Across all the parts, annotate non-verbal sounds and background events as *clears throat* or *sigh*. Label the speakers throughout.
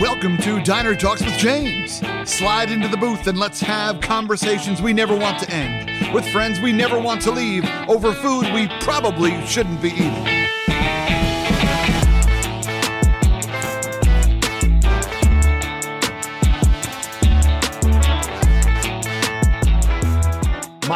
Speaker 1: Welcome to Diner Talks with James. Slide into the booth and let's have conversations we never want to end with friends we never want to leave over food we probably shouldn't be eating.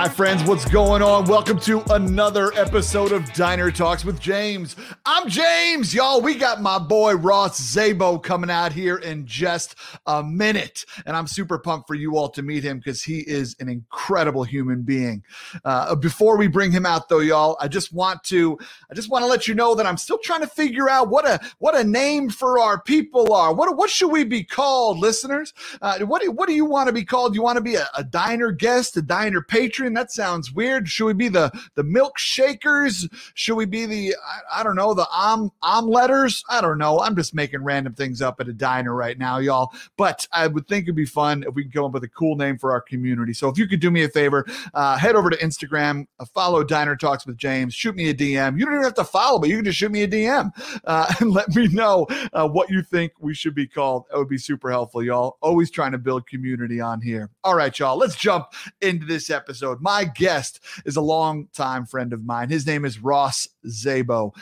Speaker 1: My friends, what's going on? Welcome to another episode of Diner Talks with James. I'm James, y'all. We got my boy Ross Szabo coming out here in just a minute, and I'm super pumped for you all to meet him because he is an incredible human being. Uh, before we bring him out, though, y'all, I just want to I just want to let you know that I'm still trying to figure out what a what a name for our people are. What what should we be called, listeners? Uh, what do, what do you want to be called? You want to be a, a diner guest, a diner patron? That sounds weird. Should we be the the milkshakers? Should we be the I, I don't know the om omeletters? I don't know. I'm just making random things up at a diner right now, y'all. But I would think it'd be fun if we could come up with a cool name for our community. So if you could do me a favor, uh, head over to Instagram, uh, follow Diner Talks with James, shoot me a DM. You don't even have to follow, but you can just shoot me a DM uh, *laughs* and let me know uh, what you think we should be called. That would be super helpful, y'all. Always trying to build community on here. All right, y'all. Let's jump into this episode My guest is a longtime friend of mine. His name is Ross Szabo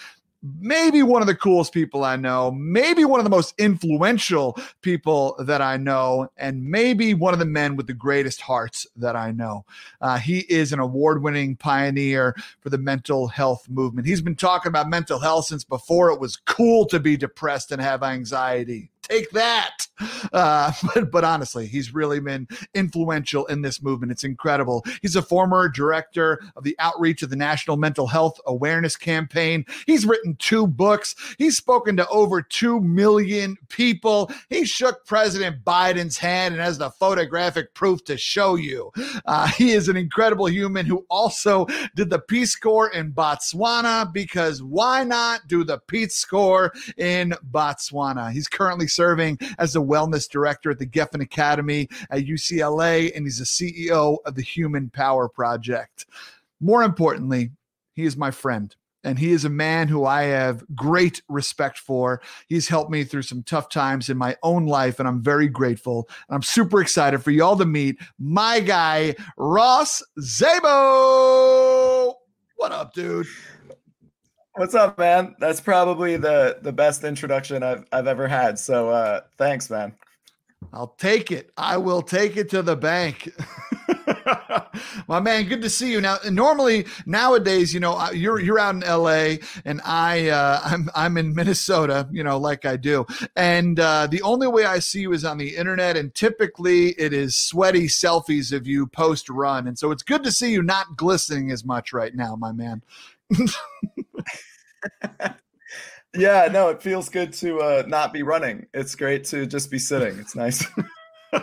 Speaker 1: maybe one of the coolest people I know, maybe one of the most influential people that I know, and maybe one of the men with the greatest hearts that I know. Uh, he is an award winning pioneer for the mental health movement. He's been talking about mental health since before it was cool to be depressed and have anxiety take that. Uh, *laughs* but, but honestly, he's really been influential in this movement. It's incredible. He's a former director of the outreach of the National Mental Health Awareness Campaign. He's written two books. He's spoken to over 2 million people. He shook President Biden's hand and has the photographic proof to show you. Uh, he is an incredible human who also did the Peace Corps in Botswana because why not do the Peace Corps in Botswana? He's currently serving as the wellness director at the Geffen Academy at UCLA, and he's the CEO of the Human Power Project. More importantly, he is my friend. And he is a man who I have great respect for. He's helped me through some tough times in my own life, and I'm very grateful. And I'm super excited for y'all to meet my guy, Ross Szabo. What up, dude?
Speaker 2: What's up, man? That's probably the the best introduction I've I've ever had. So uh thanks, man.
Speaker 1: I'll take it. I will take it to the bank. *laughs* My man, good to see you. Now, normally nowadays, you know, you're you're out in L.A. and I uh, I'm I'm in Minnesota, you know, like I do, and uh, the only way I see you is on the internet, and typically it is sweaty selfies of you post run, and so it's good to see you not glistening as much right now, my man.
Speaker 2: Yeah, no, it feels good to uh, not be running. It's great to just be sitting. It's nice. *laughs*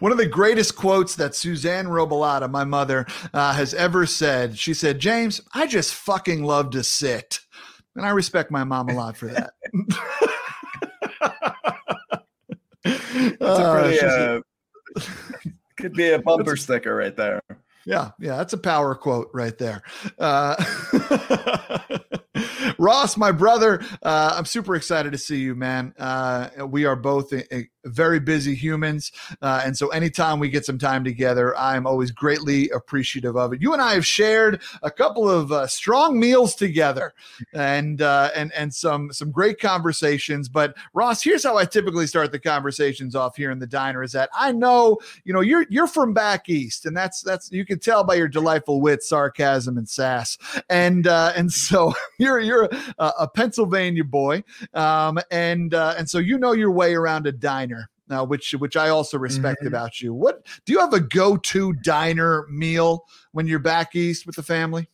Speaker 1: One of the greatest quotes that Suzanne Robalata, my mother, uh, has ever said. She said, "James, I just fucking love to sit," and I respect my mom a lot for that. *laughs* *laughs*
Speaker 2: That's a pretty, uh, could be a bumper sticker right there.
Speaker 1: Yeah, yeah, that's a power quote right there. Uh, *laughs* Ross, my brother, uh, I'm super excited to see you, man. Uh, we are both a, a very busy humans. Uh, and so anytime we get some time together, I'm always greatly appreciative of it. You and I have shared a couple of uh, strong meals together and, uh, and, and some, some great conversations. But Ross, here's how I typically start the conversations off here in the diner is that I know, you know, you're, you're from back East and that's, that's, you can tell by your delightful wit, sarcasm and sass. And, uh, and so *laughs* you're, you're a, a Pennsylvania boy. Um, and, uh, and so you know your way around a diner uh, which which I also respect mm-hmm. about you. What do you have a go to diner meal when you're back east with the family?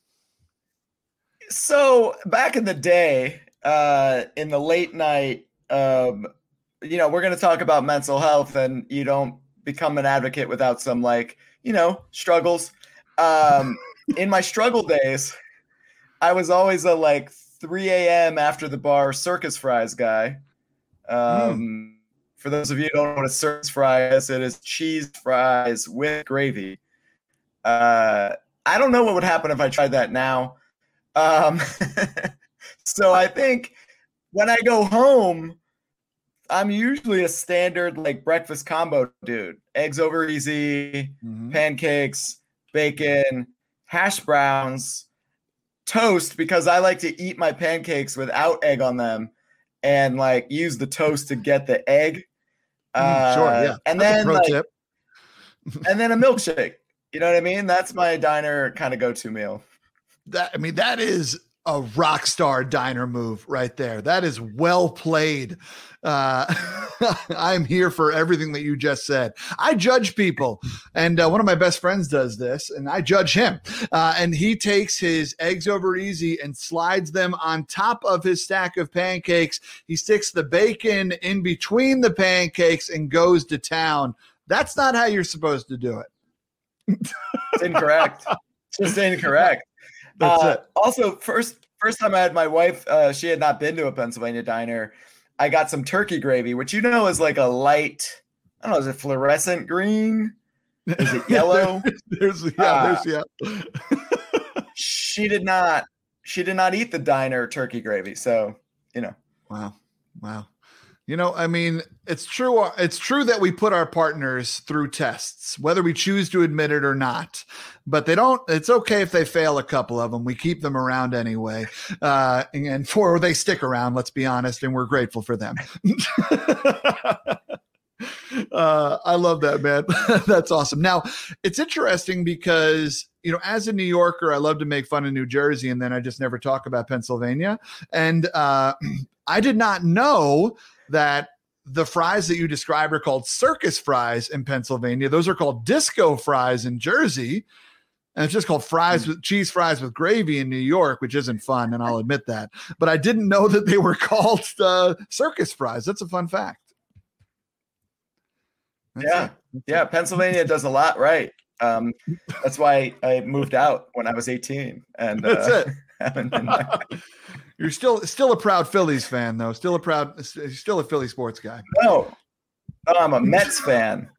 Speaker 2: So back in the day, uh, in the late night, um, you know, we're going to talk about mental health, and you don't become an advocate without some like you know struggles. Um, in my struggle days, I was always a like 3 a.m. after the bar circus fries guy. Um, mm for those of you who don't know what a circus fry is, it is cheese fries with gravy. Uh, I don't know what would happen if I tried that now. Um, *laughs* so I think when I go home, I'm usually a standard like breakfast combo dude. Eggs over easy, mm-hmm. pancakes, bacon, hash browns, toast because I like to eat my pancakes without egg on them and like use the toast to get the egg.
Speaker 1: Uh, sure, yeah.
Speaker 2: And That's then like, *laughs* and then a milkshake. You know what I mean? That's my diner kind of go-to meal.
Speaker 1: That I mean, that is a rock star diner move right there. That is well played. Uh, *laughs* I'm here for everything that you just said. I judge people, and uh, one of my best friends does this, and I judge him. Uh, and he takes his eggs over easy and slides them on top of his stack of pancakes. He sticks the bacon in between the pancakes and goes to town. That's not how you're supposed to do it.
Speaker 2: it's incorrect. It's just incorrect. That's uh, it. Also, first first time I had my wife, uh, she had not been to a Pennsylvania diner. I got some turkey gravy, which you know is like a light. I don't know, is it fluorescent green? Is it *laughs* yellow?
Speaker 1: there's yeah, uh, there's yeah.
Speaker 2: she did not. She did not eat the diner turkey gravy. So you know.
Speaker 1: Wow. Wow. You know, I mean, it's true. It's true that we put our partners through tests, whether we choose to admit it or not. But they don't. It's okay if they fail a couple of them. We keep them around anyway, uh, and for they stick around. Let's be honest, and we're grateful for them. *laughs* uh, I love that, man. *laughs* That's awesome. Now, it's interesting because you know, as a New Yorker, I love to make fun of New Jersey, and then I just never talk about Pennsylvania. And uh, *clears throat* I did not know that the fries that you described are called circus fries in Pennsylvania. Those are called disco fries in Jersey. And it's just called fries with cheese fries with gravy in New York, which isn't fun, and I'll admit that. But I didn't know that they were *laughs* called uh, circus fries. That's a fun fact.
Speaker 2: That's yeah, yeah. Pennsylvania does a lot right. Um, that's why I moved out when I was 18, and *laughs*
Speaker 1: that's uh, it. *laughs* You're still still a proud Phillies fan, though. Still a proud, still a Philly sports guy.
Speaker 2: No, no I'm a Mets fan.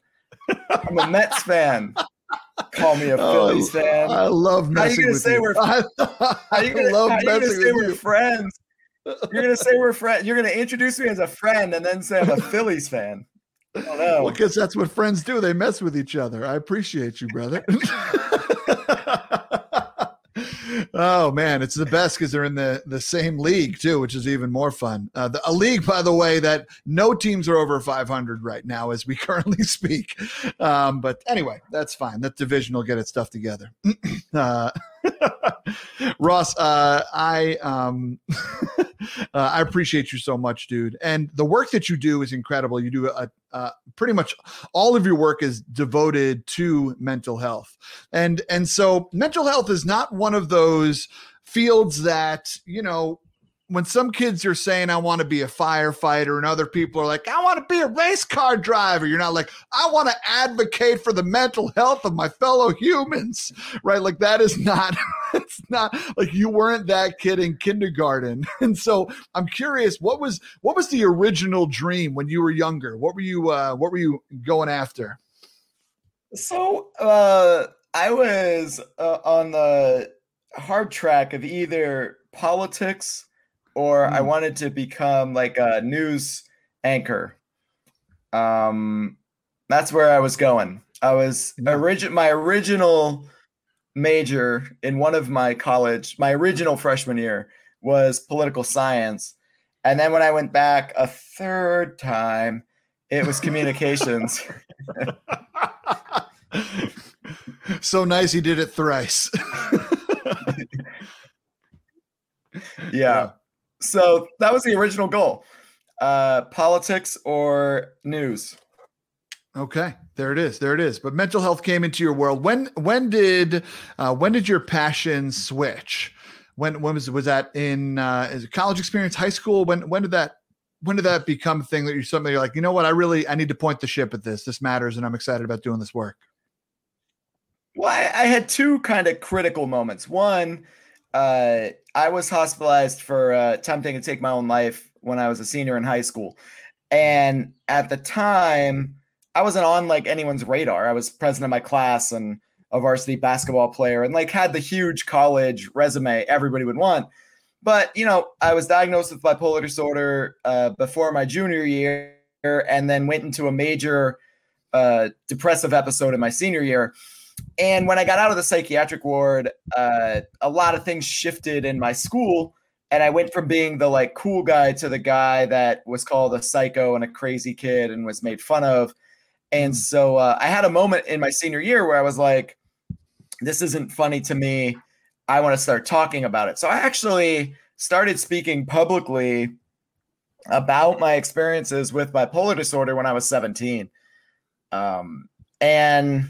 Speaker 2: I'm a Mets fan. Call me a oh, Phillies fan.
Speaker 1: I love messing how you gonna
Speaker 2: with say
Speaker 1: you.
Speaker 2: We're, *laughs* you gonna, love how you gonna say we're friends? You're gonna say we're friends. You're gonna introduce me as a friend and then say I'm a Phillies fan. I don't know.
Speaker 1: Because that's what friends do. They mess with each other. I appreciate you, brother. *laughs* oh man, it's the best because they're in the the same league too, which is even more fun. Uh, the, a league, by the way, that no teams are over 500 right now as we *laughs* currently speak. Um, but anyway, that's fine. That division will get its stuff together. *clears throat* uh, *laughs* Ross, uh, I um, *laughs* uh, I appreciate you so much, dude. And the work that you do is incredible. You do a, a, pretty much all of your work is devoted to mental health, and and so mental health is not one of those fields that you know when some kids are saying I want to be a firefighter and other people are like I want to be a race car driver you're not like I want to advocate for the mental health of my fellow humans right like that is not *laughs* *laughs* it's not like you weren't that kid in kindergarten *laughs* and so I'm curious what was what was the original dream when you were younger what were you uh what were you going after
Speaker 2: so uh I was uh, on the hard track of either politics or mm. I hmm. wanted to become like a news anchor. Um, that's where I was going. I was origin my original major in one of my college, my original freshman year was political science. And then when I went back a third time, it was communications. *laughs*
Speaker 1: so nice he did it thrice. *laughs*
Speaker 2: yeah. yeah. So that was the original goal. Uh, politics or news.
Speaker 1: Okay, there it is. There it is. But mental health came into your world. When when did uh, when did your passion switch? When when was was that in uh, is college experience, high school? When when did that when did that become a thing that you're something you're like, you know what, I really I need to point the ship at this. This matters, and I'm excited about doing this work.
Speaker 2: Well, I, I had two kind of critical moments. One, uh, I was hospitalized for uh, attempting to take my own life when I was a senior in high school. And at the time, I wasn't on like anyone's radar. I was president of my class and a varsity basketball player and like had the huge college resume everybody would want. But, you know, I was diagnosed with bipolar disorder uh, before my junior year. and then went into a major uh, depressive episode in my senior year. And when I got out of the psychiatric ward, uh, a lot of things shifted in my school. And I went from being the like cool guy to the guy that was called a psycho and a crazy kid and was made fun of. And so uh, I had a moment in my senior year where I was like, this isn't funny to me. I want to start talking about it. So I actually started speaking publicly about my experiences with bipolar disorder when I was 17. Um, and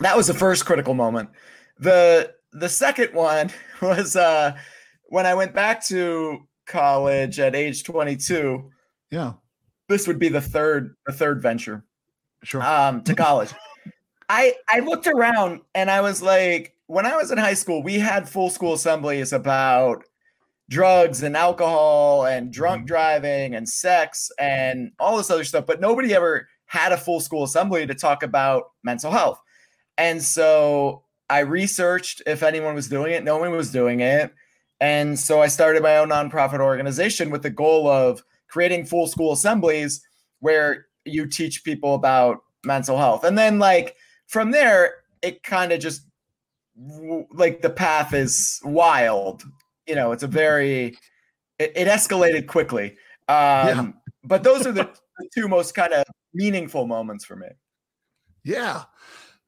Speaker 2: that was the first critical moment. The the second one *laughs* was uh, when I went back to college at age 22.
Speaker 1: Yeah.
Speaker 2: This would be the third the third venture.
Speaker 1: Sure.
Speaker 2: Um, to college. I I looked around and I was like, when I was in high school, we had full school assemblies about drugs and alcohol and drunk mm-hmm. driving and sex and all this other stuff, but nobody ever had a full school assembly to talk about mental health. And so I researched if anyone was doing it, no one was doing it. And so I started my own nonprofit organization with the goal of creating full school assemblies where you teach people about mental health. And then, like, from there, it kind of just like the path is wild. You know, it's a very, it, it escalated quickly. Um, yeah. But those are the, two most kind of meaningful moments for me.
Speaker 1: Yeah.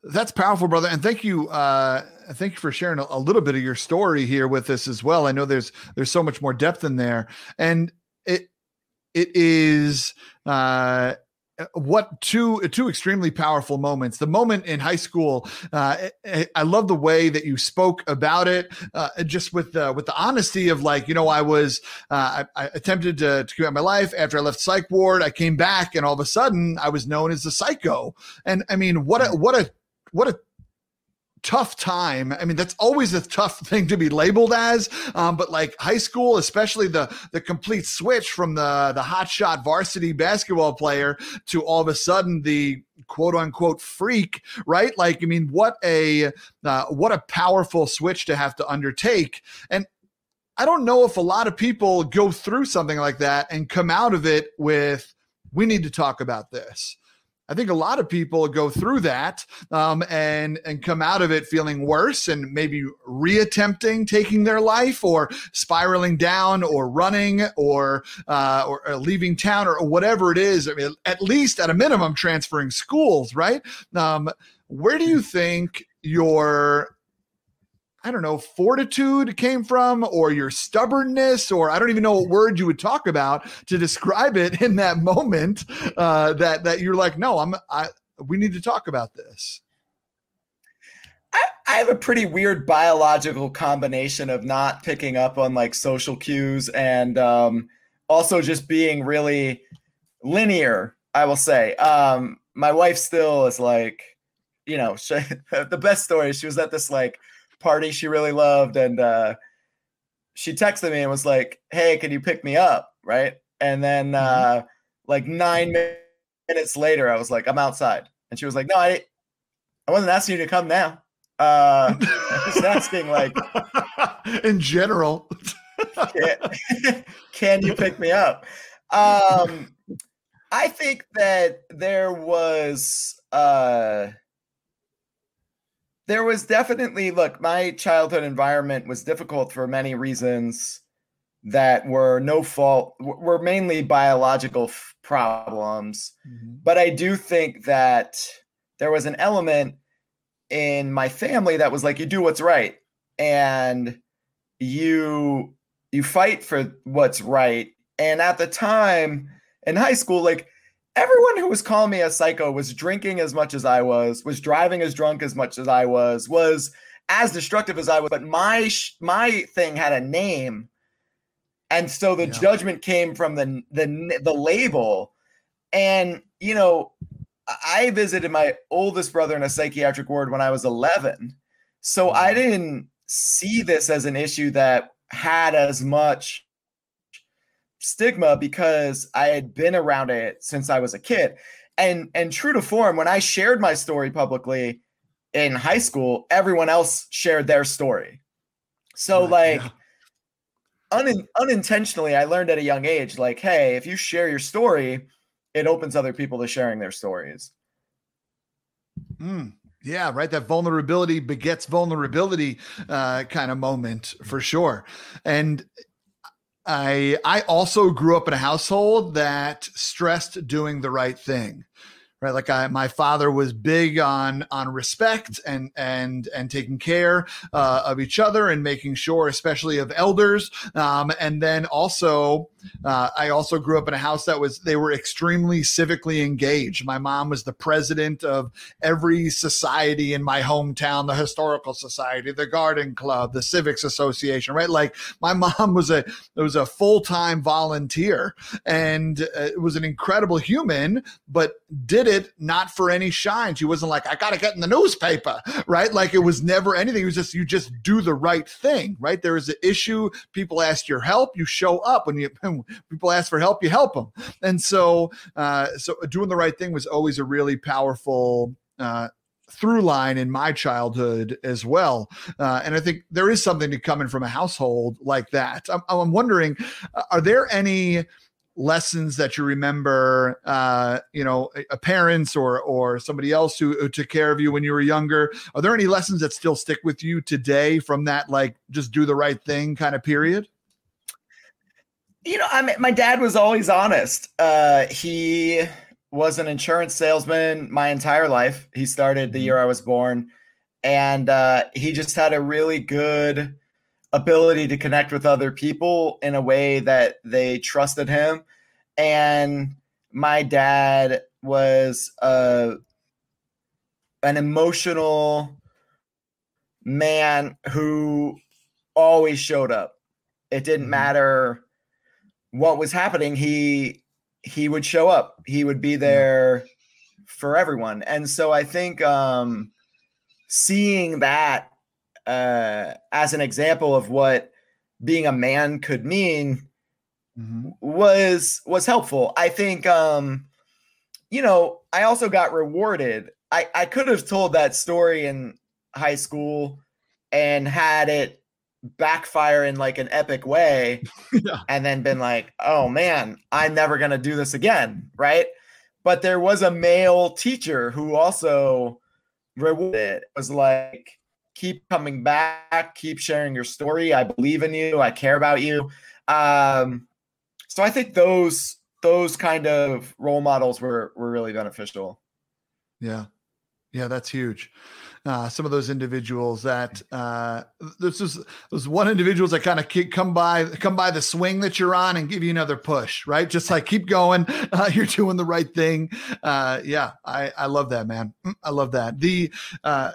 Speaker 1: That's powerful, brother. And thank you. Uh, thank you for sharing a, a, little bit of your story here with us as well. I know there's there's so much more depth in there, and it it is uh, what two two extremely powerful moments. The moment in high school uh, I, love the way that you spoke about it uh, just with the with the honesty of like you know i was uh, I, I, attempted to, to commit my life after i left psych ward. I came back and all of a sudden i was known as the psycho. And i mean what a what a what a tough time. I mean, that's always a tough *laughs* thing to be labeled as. Um, but like high school, especially the the complete switch from the the hotshot varsity basketball player to all of a sudden the quote unquote freak, right? Like, I mean, what a uh, what a powerful switch to have to undertake. And I don't know if a lot of people go through something like that and come out of it with, we need to talk about this. I think a lot of people go through that um, and and come out of it feeling worse and maybe reattempting taking their life or spiraling down or running or uh, or, or, leaving town or, or, whatever it is. I mean, at least at a minimum, transferring schools, right? Um, where do you think your I don't know, fortitude came from, or your stubbornness, or I don't even know what word you would talk about to describe it *laughs* in that moment. Uh, that that you're like, no, I'm. I we need to talk about this.
Speaker 2: I, have a pretty weird biological combination of not picking up on like social cues and um, also just being really linear. I will say, um, my wife still is like, you know, *laughs* she, the best story. She was at this like party she really loved and uh, she texted me and was like hey can you pick me up? Right? And then mm-hmm. uh, like nine minutes later i was like i'm outside. And she was like no i i wasn't asking you to come now. Uh i was asking like *laughs*
Speaker 1: in general.
Speaker 2: Can, *laughs* can you pick me up? Um i think that there was uh there was definitely look my childhood environment was difficult for many reasons that were no fault were mainly biological f- problems mm-hmm. but i do think that there was an element in my family that was like you do what's right and you you fight for what's right and at the time in high school like everyone who was calling me a psycho was drinking as much as I was, was driving as drunk as much as I was, was as destructive as I was. But my my thing had a name, and so the yeah. judgment came from the the the label. And you know, I visited my oldest brother in a psychiatric ward when I was 11, so I mm-hmm. didn't see this as an issue that had as much stigma because I had been around it since I was a kid. And and true to form, when I shared my story publicly in high school, everyone else shared their story. So like yeah. un- unintentionally, I learned at a young age, like, hey, if you share your story, it opens other people to sharing their stories.
Speaker 1: Mm, yeah, right. That vulnerability begets vulnerability uh, kind of moment for sure. And I I also grew up in a household that stressed doing the right thing right? Like I, my father was big on on respect and and and taking care uh, of each other and making sure especially of elders um, and then also uh, i also grew up in a house that was they were extremely civically engaged my mom was the president of every society in my hometown the historical society the garden club the civics association right like my *laughs* mom was a—it was a full-time volunteer and uh, was an incredible human but did did it not for any shine. She wasn't like, I got to get in the newspaper, *laughs* right? Like it was never anything. It was just, you just do the right thing, right? There is an issue. People ask your help. You show up when you, when *laughs* people ask for help, you help them. And so, uh, so doing the right thing was always a really powerful, uh, through line in my childhood as well. Uh, and I think there is something to coming from a household like that. I'm, I'm wondering, uh, are there any, lessons that you remember uh, you know a parents or or somebody else who, who, took care of you when you were younger are there any lessons that still stick with you today from that like just do the right thing kind of period
Speaker 2: you know i mean my dad was always honest uh, he was an insurance salesman my entire life he started the mm-hmm. year i was born and uh, he just had a really good ability to connect with other people in a way that they trusted him. And my dad was uh, an emotional man who always showed up. It didn't mm-hmm. matter what was happening. He he would show up. He would be there for everyone. And so I think um, seeing that uh, as an example of what being a man could mean mm-hmm. was was helpful. I think um, you know, I also got rewarded. I, I could have told that story in high school and had it backfire in like an epic way *laughs* yeah. and then been like, oh man, I'm never gonna do this again, right? But there was a male teacher who also rewarded it was like keep coming back, keep sharing your story. I believe in you. I care about you. Um, so I think those those kind of role models were were really beneficial.
Speaker 1: Yeah, yeah, that's huge. Uh, some of those individuals that uh, this is those one individuals that kind of come by come by the swing that you're on and give you another push, right? Just like keep going, *laughs* uh, you're doing the right thing. Uh, yeah, I I love that man. Mm, I love that. The uh,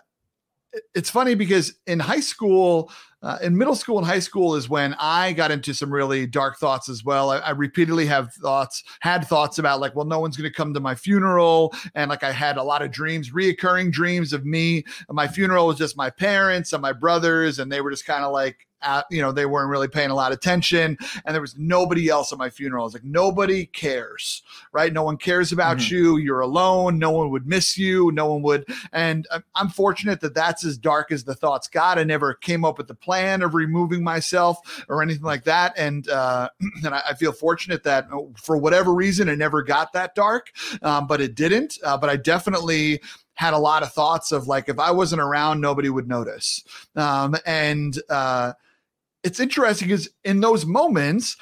Speaker 1: it's funny because in high school, uh, in middle school and high school is when I got into some really dark thoughts as well. I, I repeatedly have thoughts, had thoughts about like, well, no one's going to come to my funeral, and like I had a lot of dreams, reoccurring dreams of me. My funeral was just my parents and my brothers, and they were just kind of like you know, they weren't really paying a lot of attention and there was nobody else at my funeral. I was like, nobody cares, right? No one cares about mm-hmm. you. You're alone. No one would miss you. No one would. And I'm fortunate that that's as dark as the thoughts got. I never came up with the plan of removing myself or anything like that. And, uh, *clears throat* and I, I feel fortunate that oh, for whatever reason, it never got that dark, um, but it didn't. Uh, but I definitely had a lot of thoughts of like, if I wasn't around, nobody would notice. Um, and, uh, it's interesting because in those moments,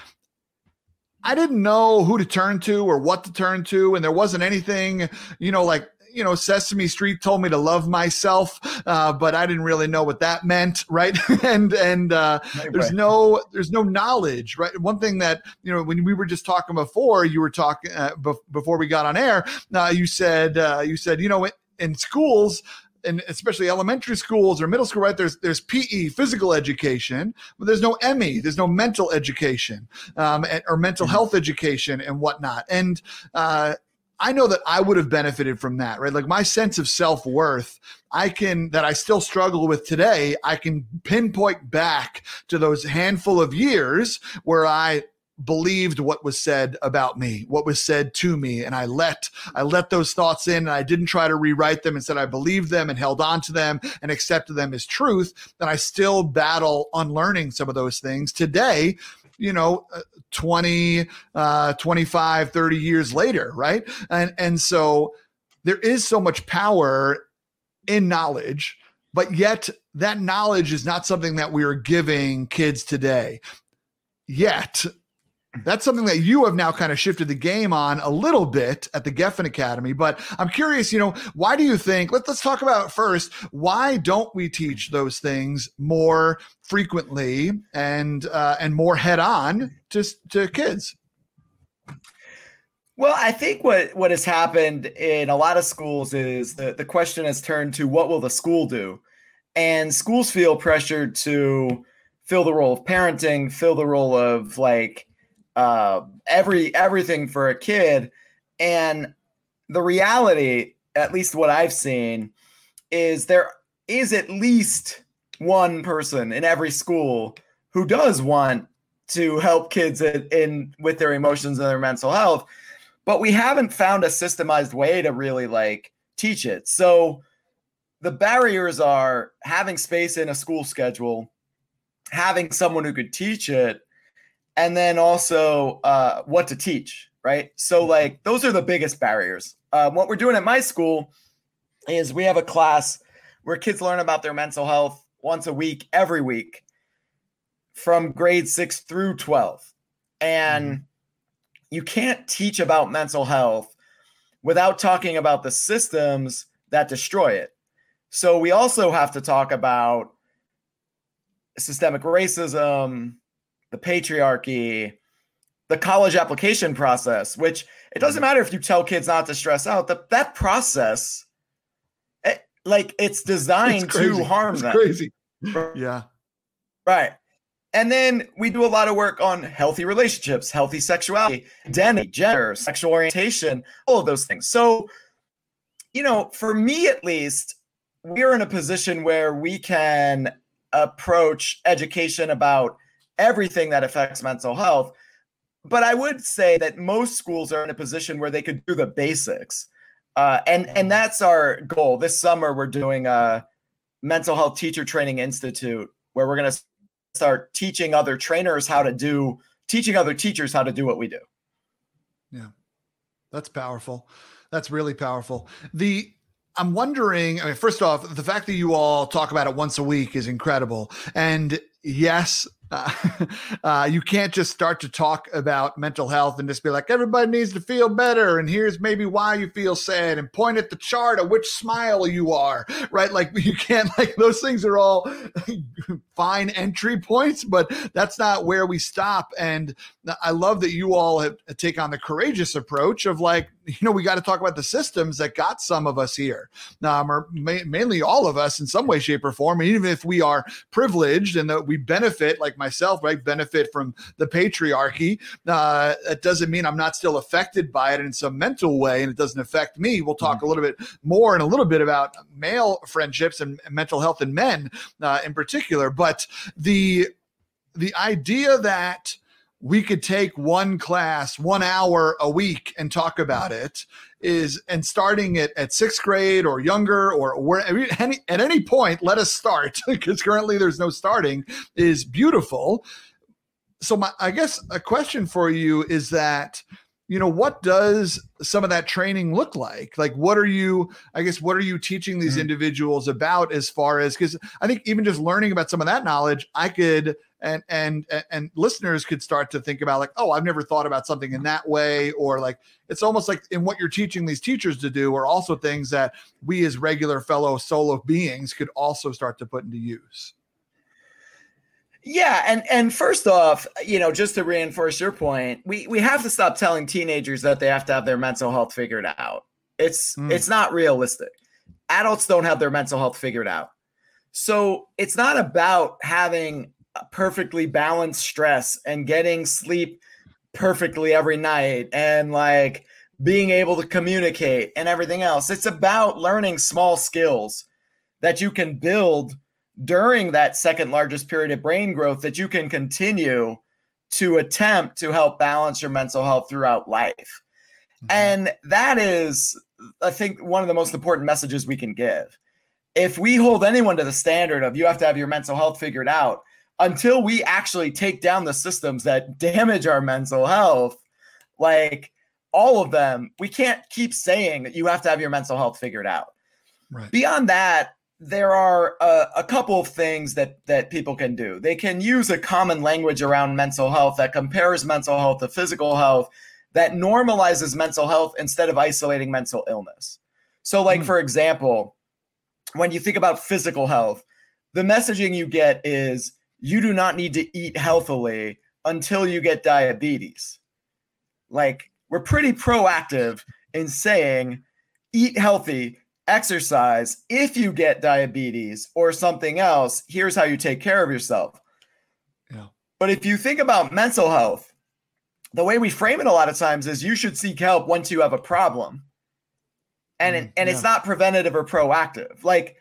Speaker 1: I didn't know who to turn to or what to turn to, and there wasn't anything, you know, like you know, Sesame Street told me to love myself, uh, but I didn't really know what that meant, *laughs* right? and and uh, right, there's right. no there's no knowledge, right? One thing that you know when we were just talking before, you were talking uh, before we got on air, uh, you said uh, you said you know in schools and especially elementary schools or middle school, right? There's there's PE, physical education, but there's no ME, there's no mental education um, and, or mental mm-hmm. health education and whatnot. And uh, I know that I would have benefited from that, right? Like my sense of self worth, I can, that I still struggle with today, I can pinpoint back to those handful of years where I believed what was said about me, what was said to me, and I let I let those thoughts in, and I didn't try to rewrite them. Instead, I believed them and held on to them and accepted them as truth. And I still battle unlearning some of those things today. you know, uh, 20, uh, 25, 30 years later, right? And and so there is so much power in knowledge, but yet that knowledge is not something that we are giving kids today. Yet that's something that you have now kind of shifted the game on a little bit at the Geffen Academy. But I'm curious, you know, why do you think? Let's let's talk about first. Why don't we teach those things more frequently and uh, and more head on to to kids?
Speaker 2: Well, I think what what has happened in a lot of schools is the, the question has turned to what will the school do? And schools feel pressured to fill the role of parenting, fill the role of like uh, every everything for a kid. And the reality, at least what I've seen, is there is at least one person in every school who does want to help kids in, in with their emotions and their mental health but we haven't found a systemized way to really like teach it. So the barriers are having space in a school schedule, having someone who could teach it, and then also uh, what to teach, right? So, mm-hmm. like, those are the biggest barriers. Uh, what we're doing at my school is we have a class where kids learn about their mental health once a week, every week, from grade six through 12. And mm-hmm you can't teach about mental health without talking about the systems that destroy it. So we also have to talk about systemic racism, the patriarchy, the college application process, which it doesn't matter if you tell kids not to stress out, that that process it, eh, like it's designed it's to harm
Speaker 1: it's
Speaker 2: them.
Speaker 1: Crazy. Yeah.
Speaker 2: Right. And then we do a lot of work on healthy relationships, healthy sexuality, identity, gender, sexual orientation, all of those things. So, you know, for me at least, we're in a position where we can approach education about everything that affects mental health. But I would say that most schools are in a position where they could do the basics. Uh, and and that's our goal. This summer, we're doing a mental health teacher training institute where we're going to start teaching other trainers how to do teaching other teachers how to do what we do
Speaker 1: yeah that's powerful that's really powerful the i'm wondering i mean first off the fact that you all talk about it once a week is incredible and yes uh, *laughs* uh, you can't just start to talk about mental health and just be like everybody needs to feel better and here's maybe why you feel sad and point at the chart of which smile you are *laughs* right? Like you can't *laughs* like those things are all fine entry points but that's not where we stop. And i love that you all have take on the courageous approach of like you know we got to talk about the systems that got some of us here um, or ma- mainly all of us in some way shape or form and even if we are privileged and that we benefit like myself, right, benefit from the patriarchy. Uh, it doesn't mean I'm not still affected by it in some mental way, and it doesn't affect me. We'll talk mm-hmm. a little bit more in a little bit about male friendships and mental health in men uh, in particular. But the the idea that we could take one class one hour a week and talk about it is and starting it at sixth grade or younger or where any, at any point let us start *laughs* because currently there's no starting is beautiful. So my i guess a question for you is that you know what does some of that training look like like what are you i guess what are you teaching these mm-hmm. individuals about as far as because i think even just learning about some of that knowledge i could and and and listeners could start to think about like oh i've never thought about something in that way or like it's almost like in what you're teaching these teachers to do are also things that we as regular fellow solo beings could also start to put into use
Speaker 2: yeah, and and first off, you know, just to reinforce your point, we we have to stop telling teenagers that they have to have their mental health figured out. It's mm. it's not realistic. Adults don't have their mental health figured out. So, it's not about having perfectly balanced stress and getting sleep perfectly every night and like being able to communicate and everything else. It's about learning small skills that you can build during that second largest period of brain growth that you can continue to attempt to help balance your mental health throughout life. Mm-hmm. And that is, I think, one of the most important messages we can give. If we hold anyone to the standard of you have to have your mental health figured out, until we actually take down the systems that damage our mental health, like all of them, we can't keep saying that you have to have your mental health figured out. Right. Beyond that, there are a, a, couple of things that that people can do. They can use a common language around mental health that compares mental health to physical health, that normalizes mental health instead of isolating mental illness. So, like mm. for example, when you think about physical health, the messaging you get is you do not need to eat healthily until you get diabetes. Like we're pretty proactive in saying eat healthy exercise if you get diabetes or something else here's how you take care of yourself. Yeah. But if you think about mental health the way we frame it a lot of times is you should seek help once you have a problem. And mm, it, and yeah. it's not preventative or proactive. Like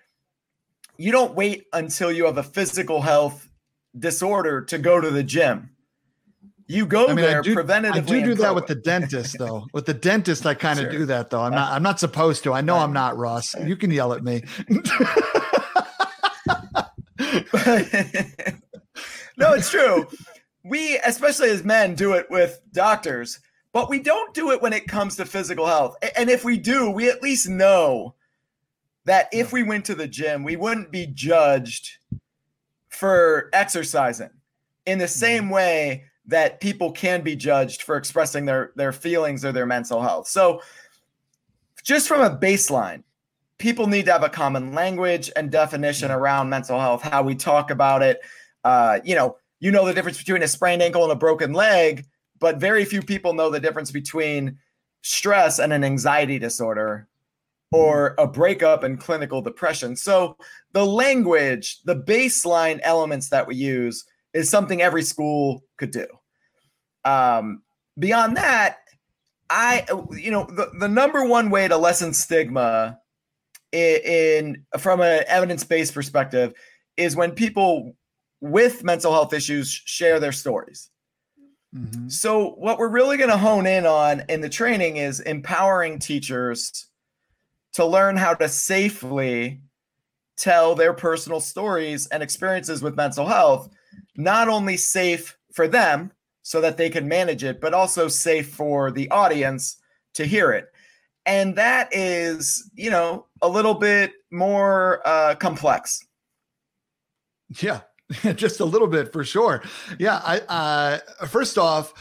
Speaker 2: you don't wait until you have a physical health disorder to go to the gym you go I mean, there I do, preventatively. I
Speaker 1: do do that with the dentist, though. *laughs* with the dentist, I kind of sure. do that, though. I'm not. I'm not supposed to. I know I'm not, Ross. You can yell at me. *laughs*
Speaker 2: no, it's true. We, especially as men, do it with doctors, but we don't do it when it comes to physical health. And if we do, we at least know that if we went to the gym, we wouldn't be judged for exercising in the same mm-hmm. way that people can be judged for expressing their their feelings or their mental health. So just from a baseline, people need to have a common language and definition around mental health, how we talk about it. Uh, you know, you know the difference between a sprained ankle and a broken leg, but very few people know the difference between stress and an anxiety disorder or a breakup and clinical depression. So the language, the baseline elements that we use is something every school could do. Um, beyond that, I you know the, the number one way to lessen stigma in, in from an evidence based perspective is when people with mental health issues share their stories. Mm-hmm. So what we're really going to hone in on in the training is empowering teachers to learn how to safely tell their personal stories and experiences with mental health, not only safe for them, so that they can manage it, but also safe for the audience to hear it. And that is, you know, a little bit more uh, complex.
Speaker 1: Yeah, *laughs* just a little bit for sure. Yeah, I uh, first off,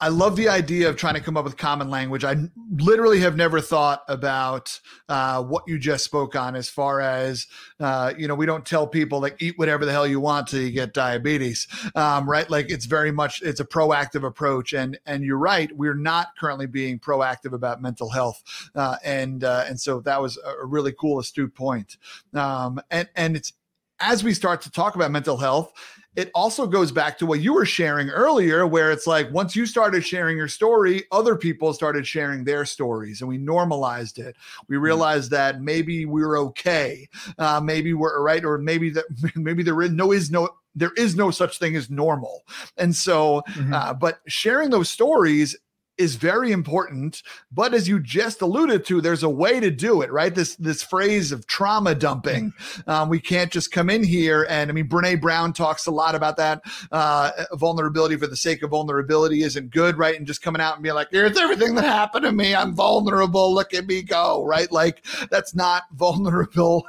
Speaker 1: I love the idea of trying to come up with common language. I literally have never thought about uh, what you just spoke on, as far as uh, you know, we don't tell people like eat whatever the hell you want till you get diabetes, um, right? Like it's very much it's a proactive approach, and and you're right, we're not currently being proactive about mental health, uh, and uh, and so that was a really cool, astute point. Um, and and it's as we start to talk about mental health it also goes back to what you were sharing earlier, where it's like once you started sharing your story, other people started sharing their stories, and we normalized it. We mm-hmm. realized that maybe we're okay, uh, maybe we're right, or maybe that *laughs* maybe there is no is no there is no such thing as normal. And so, mm-hmm. uh, but sharing those stories is very important but as you just alluded to there's a way to do it right? This this phrase of trauma dumping. Mm-hmm. um, we can't just come in here and i mean brene brown talks a lot about that uh, vulnerability for the sake of vulnerability isn't good right? And just coming out and being like here's everything that happened to me. I'm vulnerable. Look at me go right? Like that's not *laughs* vulnerable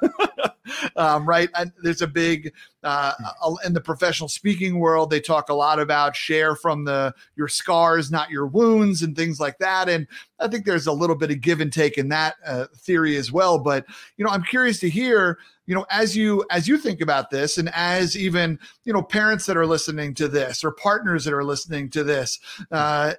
Speaker 1: um, right and there's a big uh, hmm. in the professional speaking world, they talk a lot about share from the your scars, not your wounds, and things like that. And I think there's a little bit of give and take in that uh, theory as well. But you know, I'm curious to hear you know as you as you think about this and as even you know parents that are listening to this or partners that are listening to this uh,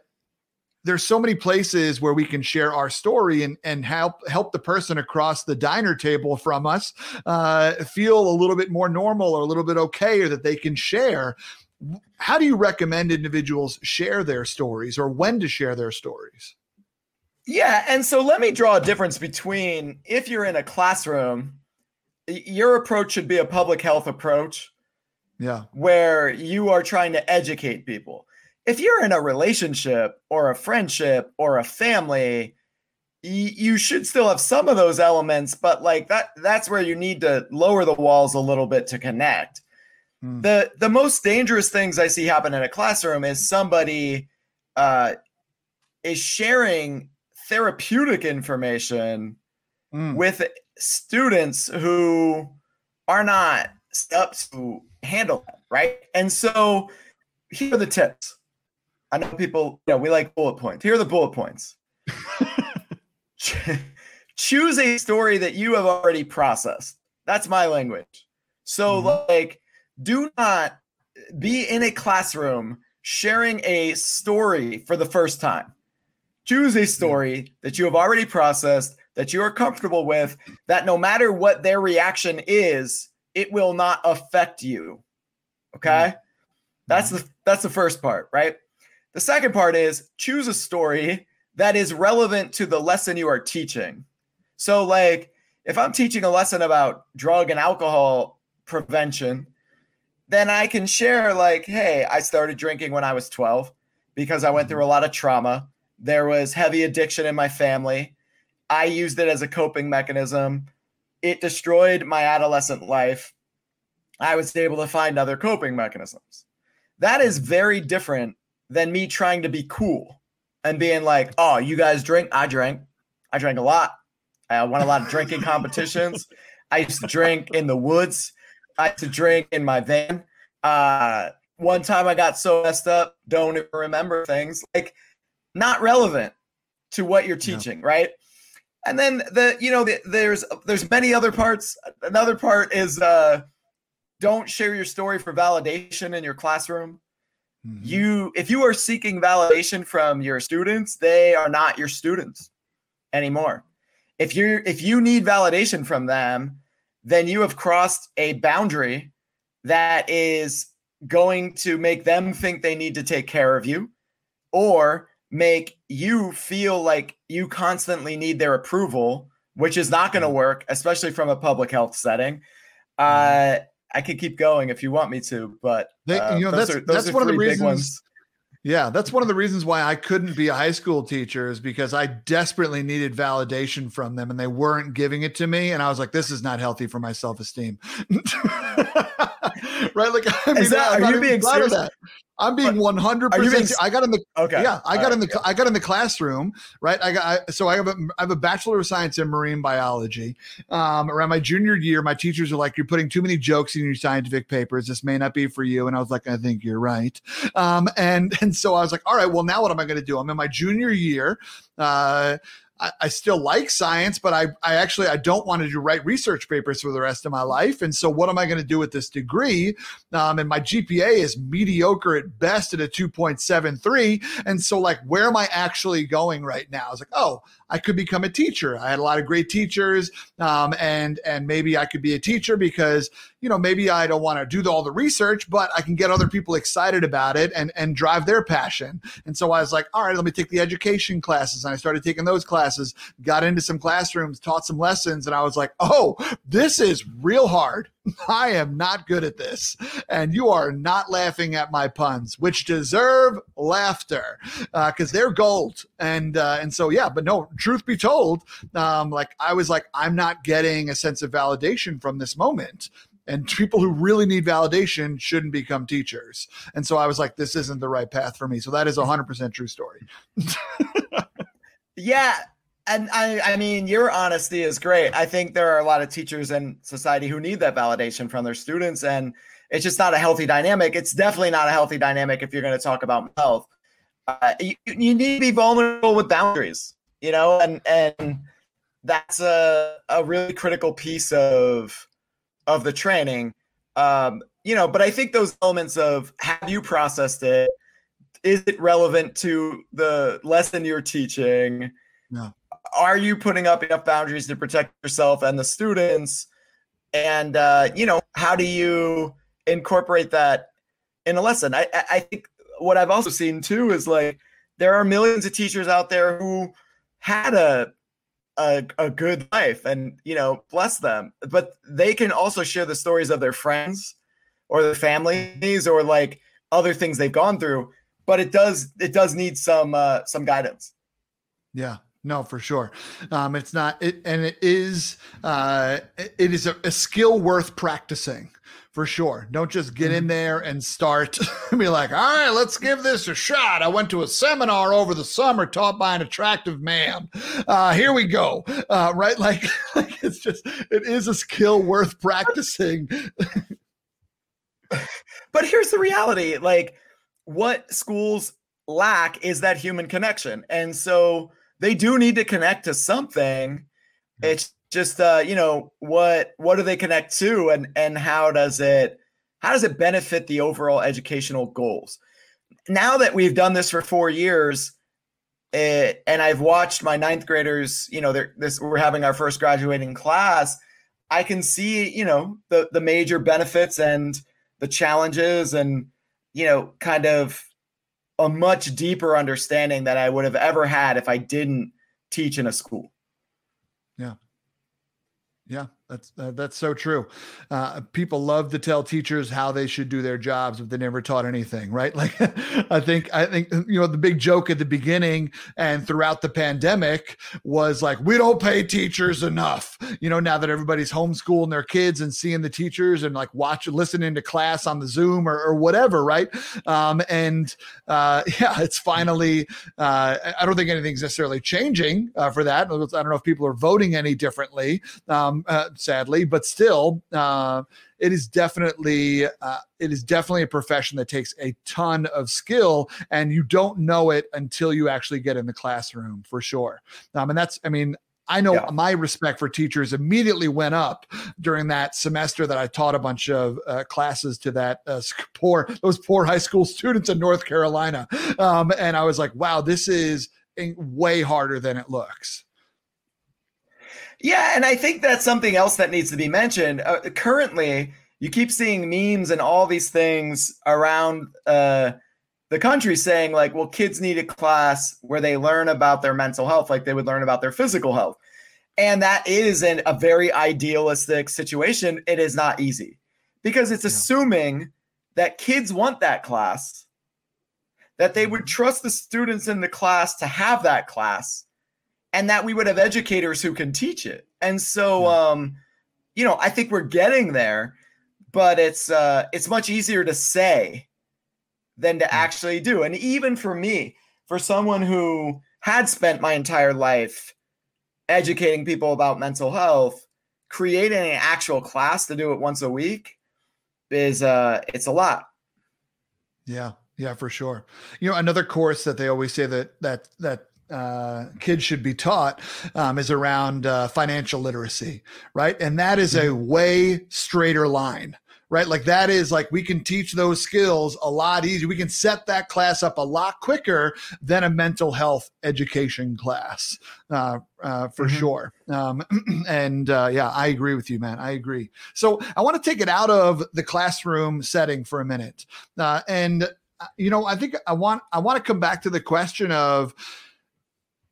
Speaker 1: there's so many places where we can share our story and and help help the person across the diner table from us uh, feel a little bit more normal or a little bit okay or that they can share. How do you recommend individuals share their stories or when to share their stories?
Speaker 2: Yeah and so let me draw a difference between if you're in a classroom your approach should be a public health approach
Speaker 1: yeah.
Speaker 2: where you are trying to educate people if you're in a relationship or a friendship or a family, you should still have some of those elements, but like that that's where you need to lower the walls a little bit to connect. Hmm. The the most dangerous things I see happen in a classroom is somebody uh, is sharing therapeutic information mm. with students who are not up to handle that, right? And so here are the tips. I know people, you know, we like bullet points. Here are the bullet points. *laughs* Choose a story that you have already processed. That's my language. So, mm-hmm. like, do not be in a classroom sharing a story for the first time. Choose a story that you have already processed, that you are comfortable with, that no matter what their reaction is, it will not affect you. Okay? Mm-hmm. That's the that's the first part, right? The second part is choose a story that is relevant to the lesson you are teaching. So like if I'm teaching a lesson about drug and alcohol prevention, then I can share like, hey, I started drinking when I was 12 because I went through a lot of trauma. There was heavy addiction in my family. I used it as a coping mechanism. It destroyed my adolescent life. I was able to find other coping mechanisms. That is very different than me trying to be cool and being like, oh, you guys drink? I drank. I drank a lot. I won a lot of drinking competitions. I used to drink in the woods. I used to drink in my van. Uh, one time I got so messed up, don't even remember things. Like, not relevant to what you're teaching, no. right? And then the you know the, there's there's many other parts. Another part is uh, don't share your story for validation in your classroom. Mm-hmm. You if you are seeking validation from your students, they are not your students anymore. If you're if you need validation from them, then you have crossed a boundary that is going to make them think they need to take care of you or make you feel like you constantly need their approval, which is not going to mm-hmm. work, especially from a public health setting. Mm-hmm. Uh, I could keep going if you want me to, but
Speaker 1: they, uh, you know that's are, that's one of the reasons. Yeah, that's one of the reasons why I couldn't be a high school teacher is because I desperately needed validation from them and they weren't giving it to me. And I was like, this is not healthy for my self esteem. *laughs* *laughs* right? Like, *laughs* I mean,
Speaker 2: that, are you being serious?
Speaker 1: That. I'm being 100. percent I got in the okay. Yeah, I got right, in the yeah. I got in the classroom. Right. I got I, so I have a I have a bachelor of science in marine biology. Um, around my junior year, my teachers are like, "You're putting too many jokes in your scientific papers. This may not be for you." And I was like, "I think you're right." Um, and and so I was like, "All right, well now what am I going to do? I'm in my junior year." Uh, I, I, still like science, but I, I actually I don't want to do write research papers for the rest of my life. And so, what am I going to do with this degree? Um, and my GPA is mediocre at best at a two point seven three. And so, like, where am I actually going right now? I was like, oh, I could become a teacher. I had a lot of great teachers, um, and and maybe I could be a teacher because you know maybe I don't want to do all the research, but I can get other people excited about it and and drive their passion. And so I was like, all right, let me take the education classes, and I started taking those classes. Got into some classrooms, taught some lessons, and I was like, oh, this is real hard. *laughs* I am not good at this. And you are not laughing at my puns, which deserve laughter because uh, they're gold. And uh, and so yeah, but no, truth be told, um, like I was like, I'm not getting a sense of validation from this moment. And people who really need validation shouldn't become teachers. And so I was like, this isn't the right path for me. So that is a hundred percent true story. *laughs*
Speaker 2: yeah and I, I mean, your honesty is great. I think there are a lot of teachers in society who need that validation from their students, and it's just not a healthy dynamic. It's definitely not a healthy dynamic if you're going to talk about health. Uh, you, you need to be vulnerable with boundaries, you know, and and that's a a really critical piece of of the training. Um, you know, but I think those elements of have you processed it? Is it relevant to the lesson you're teaching?
Speaker 1: No
Speaker 2: are you putting up enough boundaries to protect yourself and the students? And uh, you know, how do you incorporate that in a lesson? I, I think what I've also seen too is like there are millions of teachers out there who had a a, a good life and you know bless them but they can also share the stories of their friends or their families or like other things they've gone through but it does it does need some uh some guidance
Speaker 1: yeah No, for sure. Um, it's not, it, and it is, uh, it is a, a skill worth practicing for sure. Don't just get in mm-hmm. there and start *laughs* be like, all right, let's give this a shot. I went to a seminar over the summer taught by an attractive man. Uh, here we go. Uh, right? *laughs* Like, like it's just, it is a skill worth practicing. *laughs*
Speaker 2: but here's the reality like, what schools lack is that human connection. And so they do need to connect to something. It's just uh, you know, what what do they connect to and and how does it how does it benefit the overall educational goals? Now that we've done this for 4 years, it, eh, and I've watched my ninth graders, you know, this we're having our first graduating class. I can see, you know, the the major benefits and the challenges and you know, kind of a much deeper understanding that I would have ever had if I didn't teach in a school.
Speaker 1: Yeah. Yeah, that's uh, that's so true. Uh, people love to tell teachers how they should do their jobs, but they never taught anything, right? *laughs* Like, I think I think you know the big joke at the beginning and throughout the pandemic was like, we don't pay teachers enough. You know, now that everybody's homeschooling their kids and seeing the teachers and like watch listening to class on the Zoom or, or whatever, right? Um, and uh, *laughs* yeah, it's finally. Uh, I don't think anything's necessarily changing uh, for that. I don't know if people are voting any differently. Um, uh, sadly, but still, uh, it is definitely uh, it is definitely a profession that takes a ton of skill, and you don't know it until you actually get in the classroom for sure. Um, and that's, I mean, I know yeah. my respect for teachers immediately went up during that semester that I taught a bunch of uh, classes to that uh, *laughs* poor those poor high school students in North Carolina, um, and I was like, wow, this is way harder than it looks.
Speaker 2: Yeah, and I think that's something else that needs to be mentioned. Uh, currently, you keep seeing memes and all these things around uh, the country saying, like, well, kids need a class where they learn about their mental health like they would learn about their physical health. And that is an, a very idealistic situation. It is not easy because it's yeah. assuming that kids want that class, that they would mm-hmm. trust the students in the class to have that class and that we would have educators who can teach it. And so, um, you know, I think we're getting there, but it's uh, it's much easier to say than to actually do. And even for me, for someone who had spent my entire life educating people about mental health, creating an actual class to do it once a week is uh, it's a lot.
Speaker 1: Yeah, yeah, for sure. You know, another course that they always say that that that uh, kids should be taught um, is around uh, financial literacy, right? And that is a mm-hmm. way straighter line, right? Like that is like we can teach those skills a lot easier. We can set that class up a lot quicker than a mental health education class, uh, uh for mm-hmm. sure. Um, *clears throat* and uh, yeah, I agree with you, man. I agree. So I want to take it out of the classroom setting for a minute, uh, and you know, I think I want I want to come back to the question of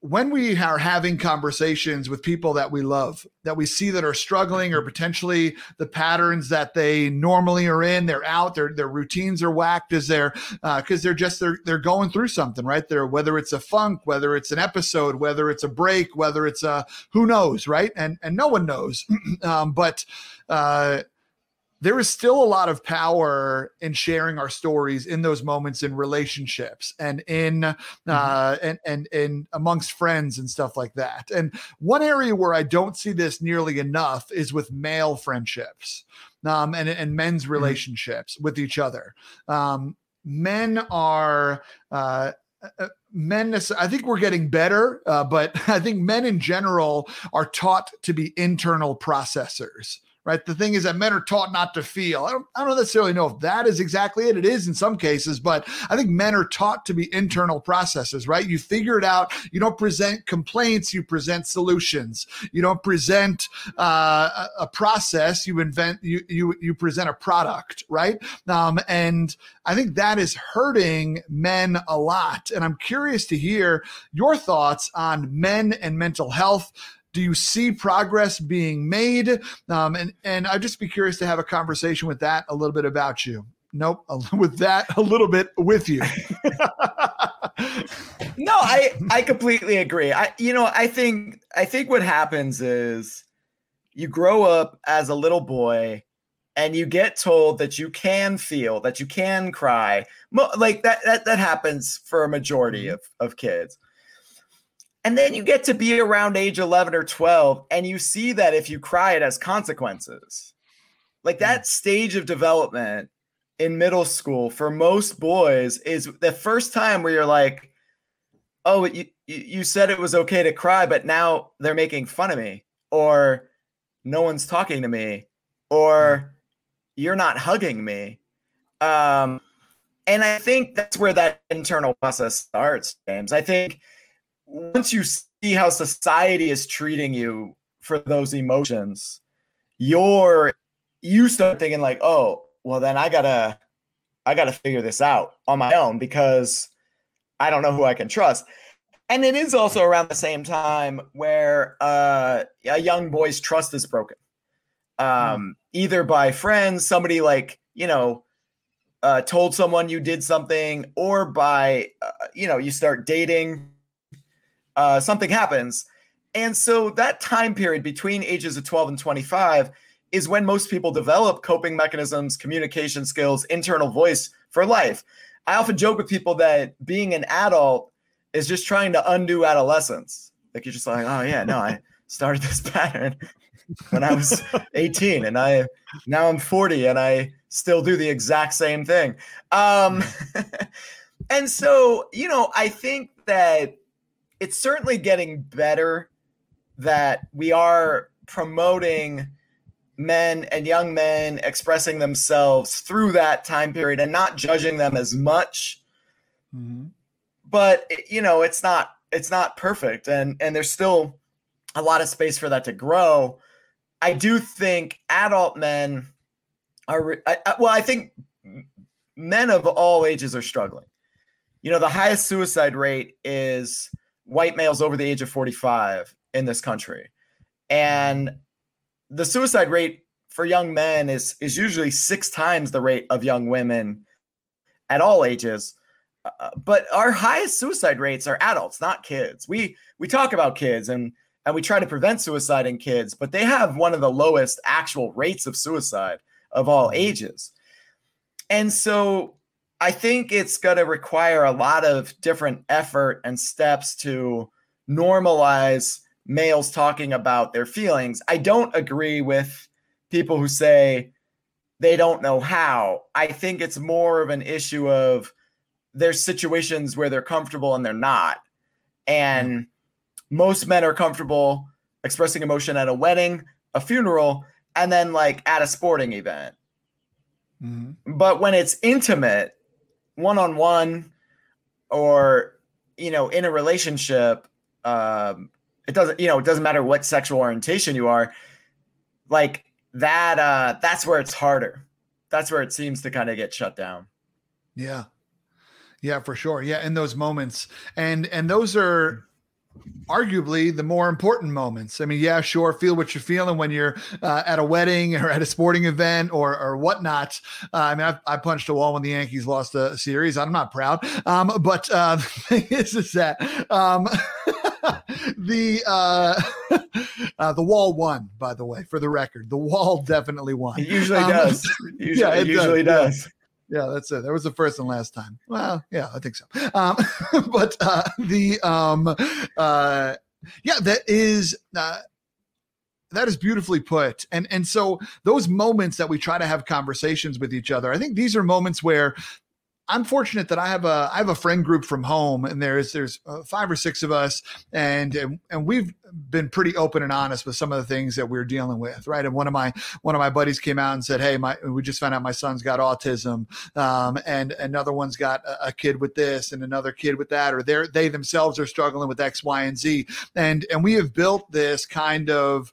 Speaker 1: when we are having conversations with people that we love, that we see that are struggling or potentially the patterns that they normally are in, they're out, their their routines are whacked, is there because uh, they're just they're they're going through something, right? There, whether it's a funk, whether it's an episode, whether it's a break, whether it's a who knows, right? And and no one knows, *clears throat* um, but. Uh, there is still a lot of power in sharing our stories in those moments in relationships and in uh, mm-hmm. and and and amongst friends and stuff like that. And one area where I don't see this nearly enough is with male friendships um, and and men's mm-hmm. relationships mm-hmm. with each other. Um, men are. Uh, uh, men i think we're getting better uh, but *laughs* i think men in general are taught to be internal processors right? The thing is that men are taught not to feel. I don't, I don't necessarily know if that is exactly it. It is in some cases, but I think men are taught to be internal processes, right? You figure it out. You don't present complaints, you present solutions. You don't present uh, a process, you invent, you, you, you present a product, right? Um, and I think that is hurting men a lot. And I'm curious to hear your thoughts on men and mental health do you see progress being made? Um, and and I'd just be curious to have a conversation with that a little bit about you. nope. *laughs* With that, a little bit with you. *laughs*
Speaker 2: no, I I completely agree. I you know I think I think what happens is you grow up as a little boy and you get told that you can feel that you can cry like that that, that happens for a majority mm-hmm. of, of kids and then you get to be around age 11 or 12 and you see that if you cry it has consequences. Like that stage of development in middle school for most boys is the first time where you're like oh you you said it was okay to cry but now they're making fun of me or no one's talking to me or you're not hugging me. Um and i think that's where that internal process starts james. I think once you see how society is treating you for those emotions you're you start thinking like oh well then i gotta i gotta figure this out on my own because i don't know who i can trust and it is also around the same time where uh, a young boy's trust is broken um, mm. either by friends somebody like you know uh, told someone you did something or by uh, you know you start dating uh, something happens and so that time period between ages of 12 and 25 is when most people develop coping mechanisms communication skills internal voice for life i often joke with people that being an adult is just trying to undo adolescence. Like you're just like, oh yeah, no, I *laughs* started this pattern when I was *laughs* 18 and I now I'm 40 and I still do the exact same thing. Um *laughs* and so, you know, I think that it's certainly getting better that we are promoting men and young men expressing themselves through that time period and not judging them as much. Mm-hmm. But you know it's not it's not perfect and and there's still a lot of space for that to grow. I do think adult men are I, I, well i think men of all ages are struggling. You know the highest suicide rate is white males over the age of 45 in this country and the suicide rate for young men is is usually six times the rate of young women at all ages uh, but our highest suicide rates are adults, not kids. We we talk about kids and and we try to prevent suicide in kids, but they have one of the lowest actual rates of suicide of all mm-hmm. ages. And so I think it's going to require a lot of different effort and steps to normalize males talking about their feelings. I don't agree with people who say they don't know how. I think it's more of an issue of there's situations where they're comfortable and they're not. And most men are comfortable expressing emotion at a wedding, a funeral, and then like at a sporting event. Mm-hmm. But when it's intimate, one on one, or you know, in a relationship, um, it doesn't, you know, it doesn't matter what sexual orientation you are. Like that, uh, that's where it's harder. That's where it seems to kind of get shut down.
Speaker 1: Yeah, yeah, for sure. Yeah, in those moments, and and those are arguably the more important moments. I mean, yeah, sure, feel what you're feeling when you're uh, at a wedding or at a sporting event or or whatnot. Uh, I mean, I, I, punched a wall when the Yankees lost a series. I'm not proud, um, but uh, *laughs* the thing is, is that um, *laughs* the uh, *laughs* uh, the wall won. By the way, for the record, the wall definitely won.
Speaker 2: It usually um, does. Usually, yeah, it, it usually does. does.
Speaker 1: Yeah, that's it. That was the first and last time. Well, yeah, I think so. Um, *laughs* but uh, the um, uh, yeah, that is uh, that is beautifully put. And and so those moments that we try to have conversations with each other, I think these are moments where I'm fortunate that I have a I have a friend group from home, and there's there's uh, five or six of us, and, and we've been pretty open and honest with some of the things that we're dealing with, right? And one of my one of my buddies came out and said, "Hey, my we just found out my son's got autism, um, and another one's got a, a, kid with this, and another kid with that, or they they themselves are struggling with X, Y, and Z, and and we have built this kind of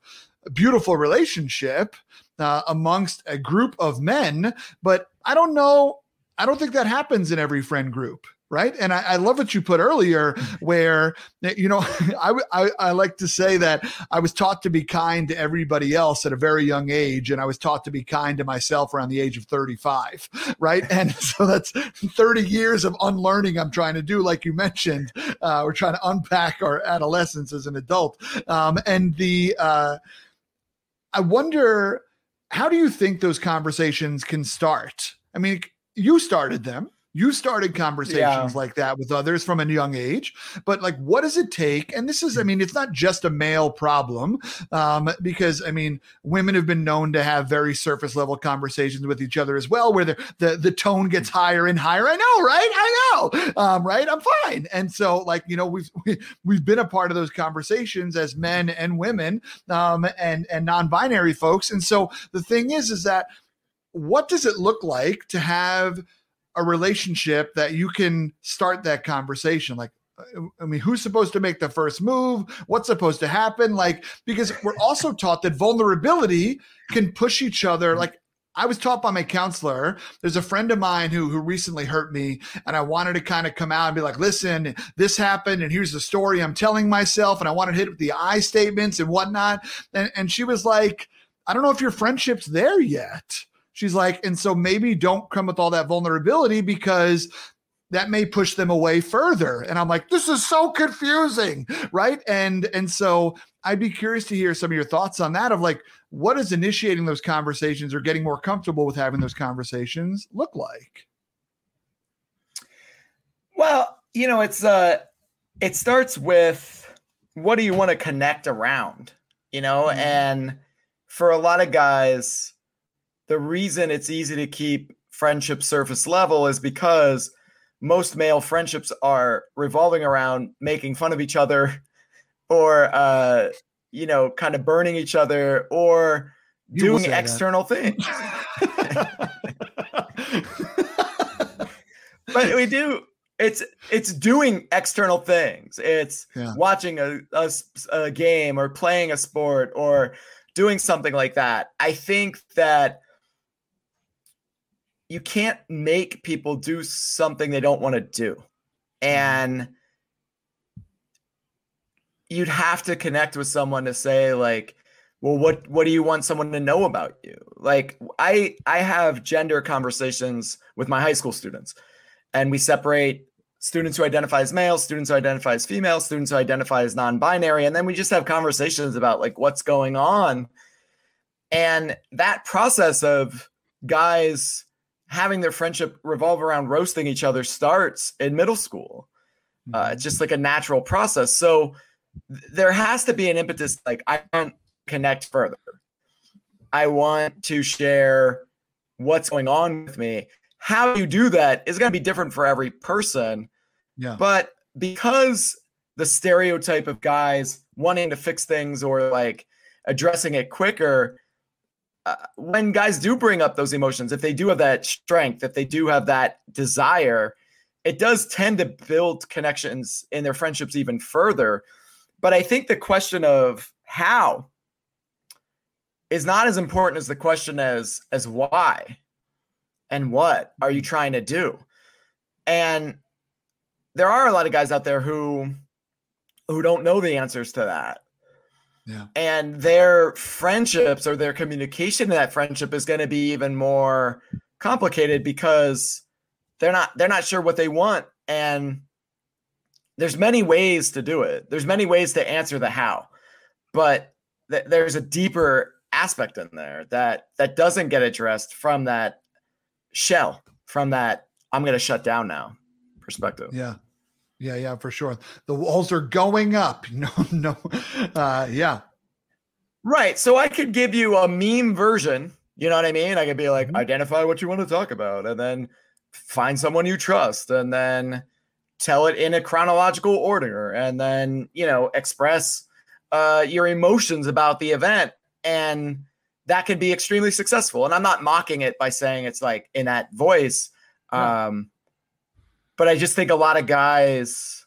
Speaker 1: beautiful relationship." Uh, amongst a group of men, but I don't know I don't think that happens in every friend group. right? And I, I, love what you put earlier *laughs* where you know *laughs* I, I, I like to say that i was taught to be kind to everybody else at a very young age and i was taught to be kind to myself around the age of 35 *laughs* right? And so that's 30 years of unlearning i'm trying to do like you mentioned uh, we're trying to unpack our adolescence as an adult. Um, and the uh, i wonder how do you think those conversations can start? I mean you started them. You started conversations yeah. like that with others from a young age. But like what does it take? And this is i mean it's not just a male problem um, because i mean women have been known to have very surface level conversations with each other as well where the the, the tone gets higher and higher. I know right? I know um, right? I'm fine. And so like you know we've we, have we have been a part of those conversations as men and women um, and and non-binary folks. And so the thing is is that what does it look like to have a relationship that you can start that conversation like uh, I mean, who's supposed to make the first move? What's supposed to happen? Like, because we're also taught that vulnerability can push each other. Like, I was taught by my counselor. There's a friend of mine who who recently hurt me, and I wanted to kind of come out and be like, "Listen, this happened, and here's the story I'm telling myself." And I wanted to hit with the I statements and whatnot. And and she was like, "I don't know if your friendship's there yet." She's like, and so maybe don't come with all that vulnerability because that may push them away further. And I'm like, this is so confusing, right? And and so I'd be curious to hear some of your thoughts on that of like what does initiating those conversations or getting more comfortable with having those conversations look like?
Speaker 2: Well, you know, it's uh it starts with what do you want to connect around, you know? Mm-hmm. And for a lot of guys, the reason it's easy to keep friendship surface level is because most male friendships are revolving around making fun of each other *laughs* or uh you know kind of burning each other or you doing external that. things *laughs* but we do it's it's doing external things it's yeah. watching a, a, a game or playing a sport or doing something like that i think that you can't make people do something they don't want to do. And you'd have to connect with someone to say like well what what do you want someone to know about you like i i have gender conversations with my high school students and we separate students who identify as male students who identify as female students who identify as non-binary and then we just have conversations about like what's going on and that process of guys having their friendship revolve around roasting each other starts in middle school. Uh, it's just like a natural process. So th- there has to be an impetus like, I want to connect further. I want to share what's going on with me. How you do that is going to be different for every person. Yeah. But because the stereotype of guys wanting to fix things or like addressing it quicker uh, when guys do bring up those emotions, if they do have that strength, if they do have that desire, it does tend to build connections in their friendships even further. But I think the question of how is not as important as the question as as why and what are you trying to do? And there are a lot of guys out there who who don't know the answers to that.
Speaker 1: Yeah.
Speaker 2: And their friendships or their communication in that friendship is going to be even more complicated because they're not they're not sure what they want and there's many ways to do it. There's many ways to answer the how. But th- there's a deeper aspect in there that that doesn't get addressed from that shell, from that I'm going to shut down now perspective.
Speaker 1: Yeah. Yeah, yeah, for sure. The walls are going up. *laughs* No, no. Uh, yeah.
Speaker 2: Right. So I could give you a meme version. You know what I mean? I could be like, mm-hmm. identify what you want to talk about, and then find someone you trust, and then tell it in a chronological order, and then, you know, express uh, your emotions about the event. And that could be extremely successful. And I'm not mocking it by saying it's like in that voice. Um, but I just think a lot of guys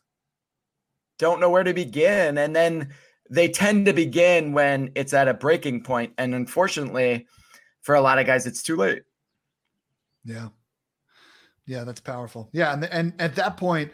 Speaker 2: don't know where to begin. And then they tend to begin when it's at a breaking point. And unfortunately, for a lot of guys, it's too late.
Speaker 1: Yeah. Yeah, that's powerful. Yeah, and and at that point,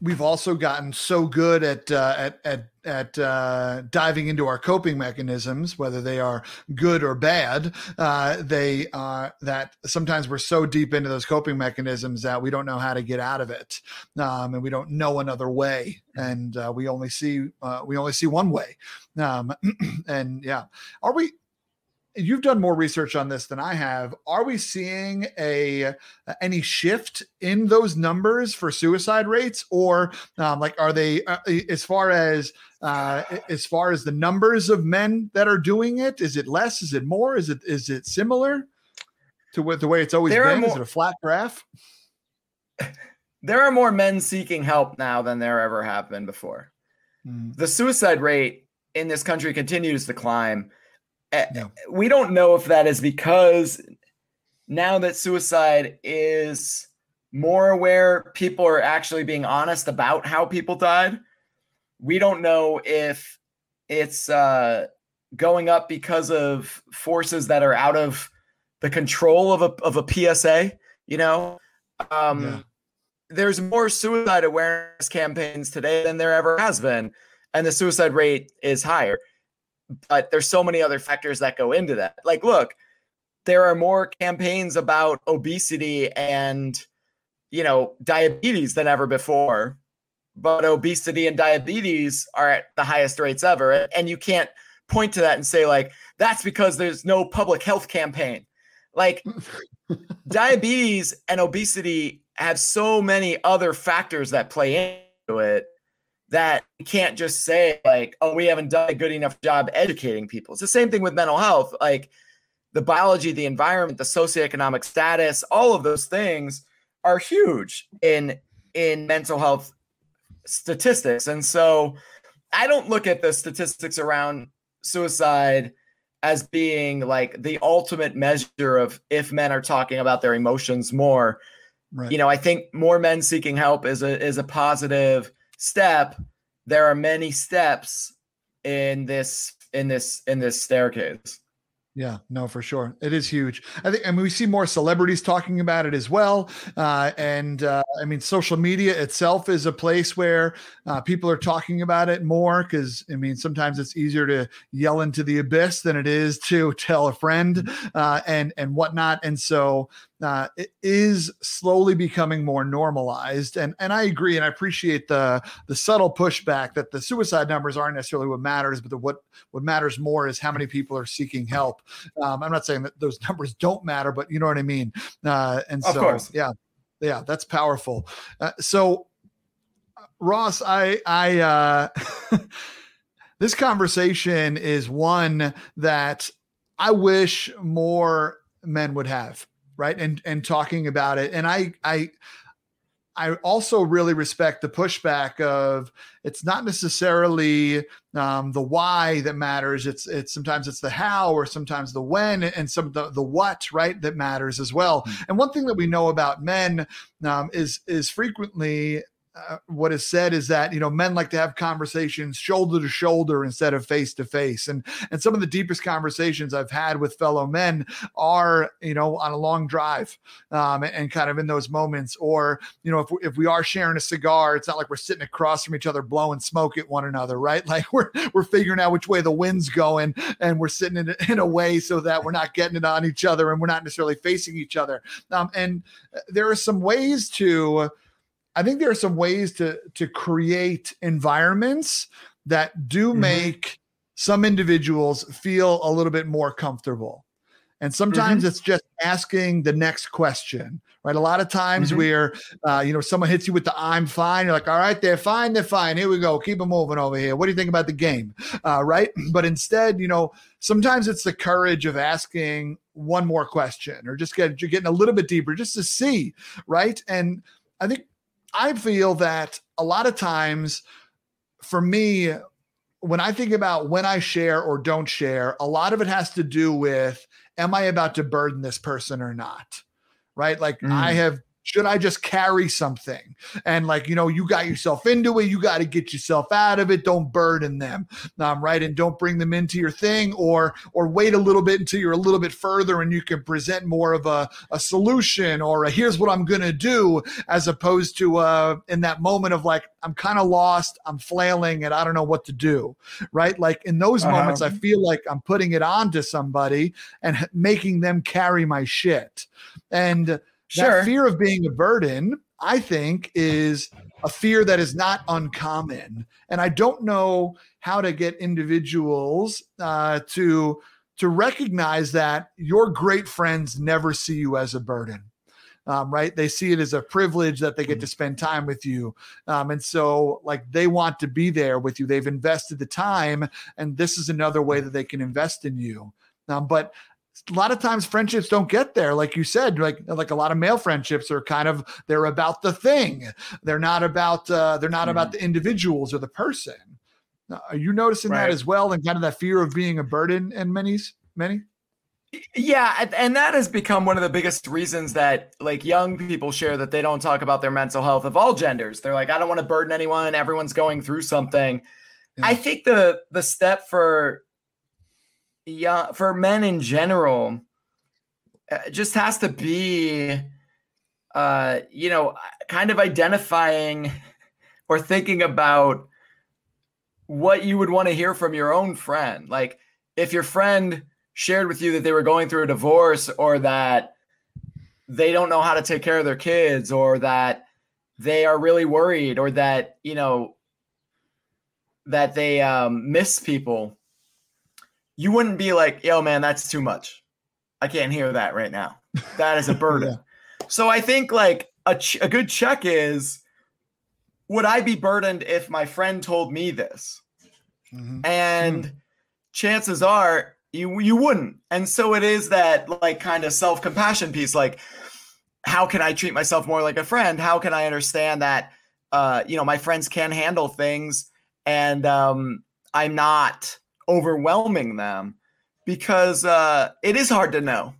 Speaker 1: we've also gotten so good at uh, at at at uh, diving into our coping mechanisms, whether they are good or bad. Uh, they uh, that sometimes we're so deep into those coping mechanisms that we don't know how to get out of it, um, and we don't know another way, and uh, we only see uh, we only see one way. Um, *clears throat* and yeah, are we? You've done more research on this than I have. Are we seeing a any shift in those numbers for suicide rates, or um, like are they uh, as far as uh, as far as the numbers of men that are doing it? Is it less? Is it more? Is it is it similar to what the way it's always there been? More, is it a flat graph? *laughs*
Speaker 2: There are more men seeking help now than there ever have been before. Mm. The suicide rate in this country continues to climb no. We don't know if that is because now that suicide is more aware, people are actually being honest about how people died. We don't know if it's uh, going up because of forces that are out of the control of a of a PSA. You know, um, yeah. there's more suicide awareness campaigns today than there ever has been, and the suicide rate is higher but there's so many other factors that go into that. Like, look, there are more campaigns about obesity and you know diabetes than ever before but obesity and diabetes are at the highest rates ever. And you can't point to that and say like that's because there's no public health campaign. Like *laughs* diabetes and obesity have so many other factors that play into it that you can't just say like, oh, we haven't done a good enough job educating people. It's the same thing with mental health. Like the biology, the environment, the socioeconomic status, all of those things are huge in in mental health statistics. And so I don't look at the statistics around suicide as being like the ultimate measure of if men are talking about their emotions more. Right. You know, I think more men seeking help is a is a positive step, there are many steps in this in this in this staircase.
Speaker 1: Yeah, no, for sure. It is huge. I think, I mean, we see more celebrities talking about it as well. Uh, and uh, I mean, social media itself is a place where uh, people are talking about it more because, I mean, sometimes it's easier to yell into the abyss than it is to tell a friend uh, and and whatnot. And so uh, it is slowly becoming more normalized. And and I agree, and I appreciate the the subtle pushback that the suicide numbers aren't necessarily what matters, but the, what what matters more is how many people are seeking help. Um, I'm not saying that those *laughs* numbers don't matter, but you know what I mean. Uh, and of so course. yeah, yeah, that's powerful. Uh, so Ross, I I uh, *laughs* this conversation is one that I wish more men would have right and and talking about it and i i I also really respect the pushback of it's not necessarily um, the why that matters. It's it's sometimes it's the how or sometimes the when and some the the what right that matters as well. Mm-hmm. And one thing that we know about men um, is is frequently uh, what is said is that you know men like to have conversations shoulder to shoulder instead of face to face. And and some of the deepest conversations i've had with fellow men are you know on a long drive um, and, kind of in those moments. Or you know if, we, if we are sharing a cigar it's not like we're sitting across from each other blowing smoke at one another right? *laughs* Like we're we're figuring out which way the wind's going and we're sitting in, in a way so that we're not getting it on each other and we're not necessarily facing each other. Um, and uh, there are some ways to I think there are some ways to to create environments that do mm-hmm. make some individuals feel a little bit more comfortable. And sometimes mm-hmm. it's just asking the next question, right? A lot of times mm-hmm. where, uh, you know, someone hits you with the I'm fine. You're like, all right, they're fine. They're fine. Here we go. Keep them moving over here. What do you think about the game? Uh, right. *clears throat* But instead, you know, sometimes it's the courage of asking one more question or just get, you're getting a little bit deeper just to see. Right. And I think I feel that a lot of times for me, when I think about when I share or don't share, a lot of it has to do with am I about to burden this person or not? Right. Like mm. I have should I just carry something? And like, you know, you got yourself into it, you got to get yourself out of it. Don't burden them, um, right? And don't bring them into your thing, or or wait a little bit until you're a little bit further and you can present more of a, a solution or a, here's what I'm gonna do, as opposed to uh, in that moment of like I'm kind of lost, I'm flailing, and I don't know what to do, right? Like in those uh-huh. moments, I feel like I'm putting it on to somebody and making them carry my shit. And sure. that fear of being a burden, I think, is a fear that is not uncommon. And I don't know how to get individuals uh, to to recognize that your great friends never see you as a burden. Um, right? They see it as a privilege that they get to mm-hmm. spend time with you. Um, and so, like, they want to be there with you. They've invested the time, and this is another way that they can invest in you. Um, but a lot of times friendships don't get there like you said like like a lot of male friendships are kind of they're about the thing they're not about uh, they're not mm-hmm. about the individuals or the person are you noticing right. that as well and kind of that fear of being a burden in many's many
Speaker 2: yeah and that has become one of the biggest reasons that like young people share that they don't talk about their mental health of all genders they're like i don't want to burden anyone everyone's going through something yeah. i think the the step for yeah, for men in general, uh, it just has to be, uh, you know, kind of identifying *laughs* or thinking about what you would want to hear from your own friend. Like if your friend shared with you that they were going through a divorce or that they don't know how to take care of their kids or that they are really worried or that, you know, that they um, miss people you wouldn't be like, yo, man, that's too much. I can't hear that right now. That is a *laughs* burden. yeah. So I think like a, ch- a good check is would I be burdened if my friend told me this? Mm-hmm. And mm. chances are you you wouldn't. And so it is that like kind of self-compassion piece like how can I treat myself more like a friend? How can I understand that uh you know my friends can handle things and um I'm not overwhelming them because uh, it is hard to know.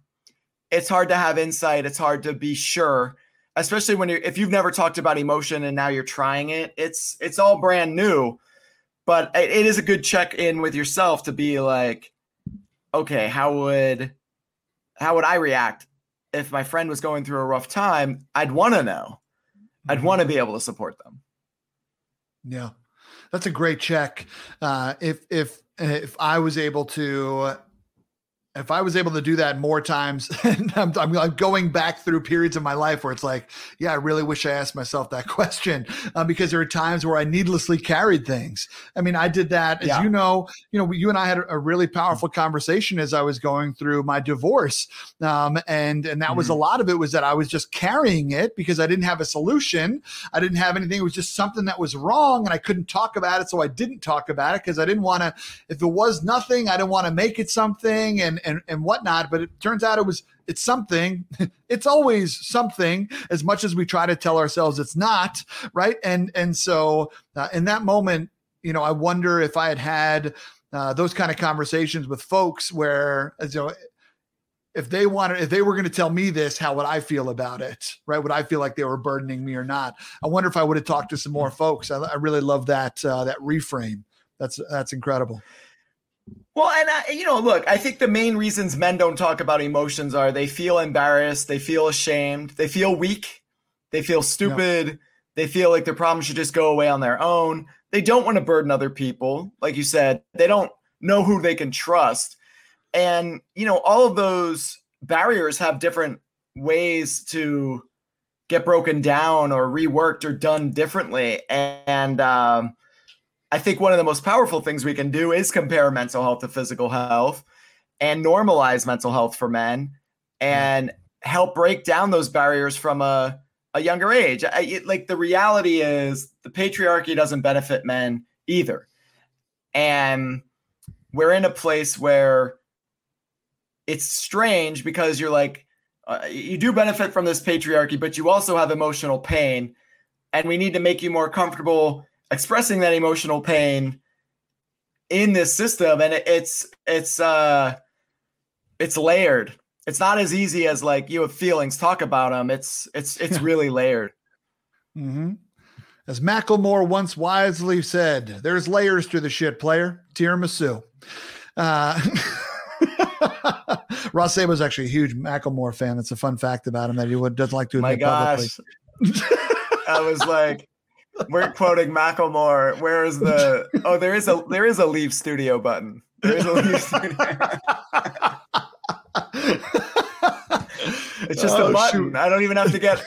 Speaker 2: It's hard to have insight. It's hard to be sure, especially when you're if you've never talked about emotion and now you're trying it. It's it's all brand new, but it, it is a good check in with yourself to be like, okay, how would how would I react if my friend was going through a rough time? I'd want to know. I'd mm-hmm. want to be able to support them.
Speaker 1: Yeah, that's a great check. Uh, if if if I was able to if I was able to do that more times, *laughs* and I'm, I'm, going back through periods of my life where it's like, yeah, I really wish I asked myself that *laughs* question uh, because there are times where I needlessly carried things. I mean, I did that, as yeah. you know, you know, you and I had a really powerful conversation as I was going through my divorce, um, and and that mm-hmm. was a mm-hmm. lot of it was that I was just carrying it because I didn't have a solution, I didn't have anything. It was just something that was wrong, and I couldn't talk about it, so I didn't talk about it because I didn't want to. If it was nothing, I didn't want to make it something, and and and whatnot. But it turns out it was it's something. *laughs* it's always something, as much as we try to tell ourselves it's not, right? And and so uh, in that moment, you know, I wonder if I had had uh, those kind of conversations with folks where, as you know, if they wanted, if they were going to tell me this, how would I feel about it? Right? Would I feel like they were burdening me or not? I wonder if I would have talked to some more folks. I, I really love that uh, that reframe. That's that's incredible.
Speaker 2: Well, and I, you know, look, I think the main reasons men don't talk about emotions are they feel embarrassed, they feel ashamed, they feel weak, they feel stupid, yeah. they feel like their problems should just go away on their own. They don't want to burden other people, like you said. They don't know who they can trust. And, you know, all of those barriers have different ways to get broken down or reworked or done differently. And um, I think one of the most powerful things we can do is compare mental health to physical health and normalize mental health for men and help break down those barriers from a, a younger age. I, it, like the reality is the patriarchy doesn't benefit men either. And we're in a place where it's strange because you're like, uh, you do benefit from this patriarchy, but you also have emotional pain. And we need to make you more comfortable expressing that emotional pain in this system and it's it's uh it's layered it's not as easy as like you have feelings, talk about them. It's it's it's really layered.
Speaker 1: Mm-hmm. As Macklemore once wisely said, "There's layers to the shit, player." Tiramisu. Uh, *laughs* Ross Szabo was actually a huge Macklemore fan. That's a fun fact about him that he would, doesn't like to admit
Speaker 2: My gosh. I was like, we're quoting Macklemore. Where is the? Oh, there is a there is a leave studio button. There is a leave *laughs* studio. *laughs* it's just
Speaker 1: Oh,
Speaker 2: a button.
Speaker 1: shoot.
Speaker 2: I don't even have to get.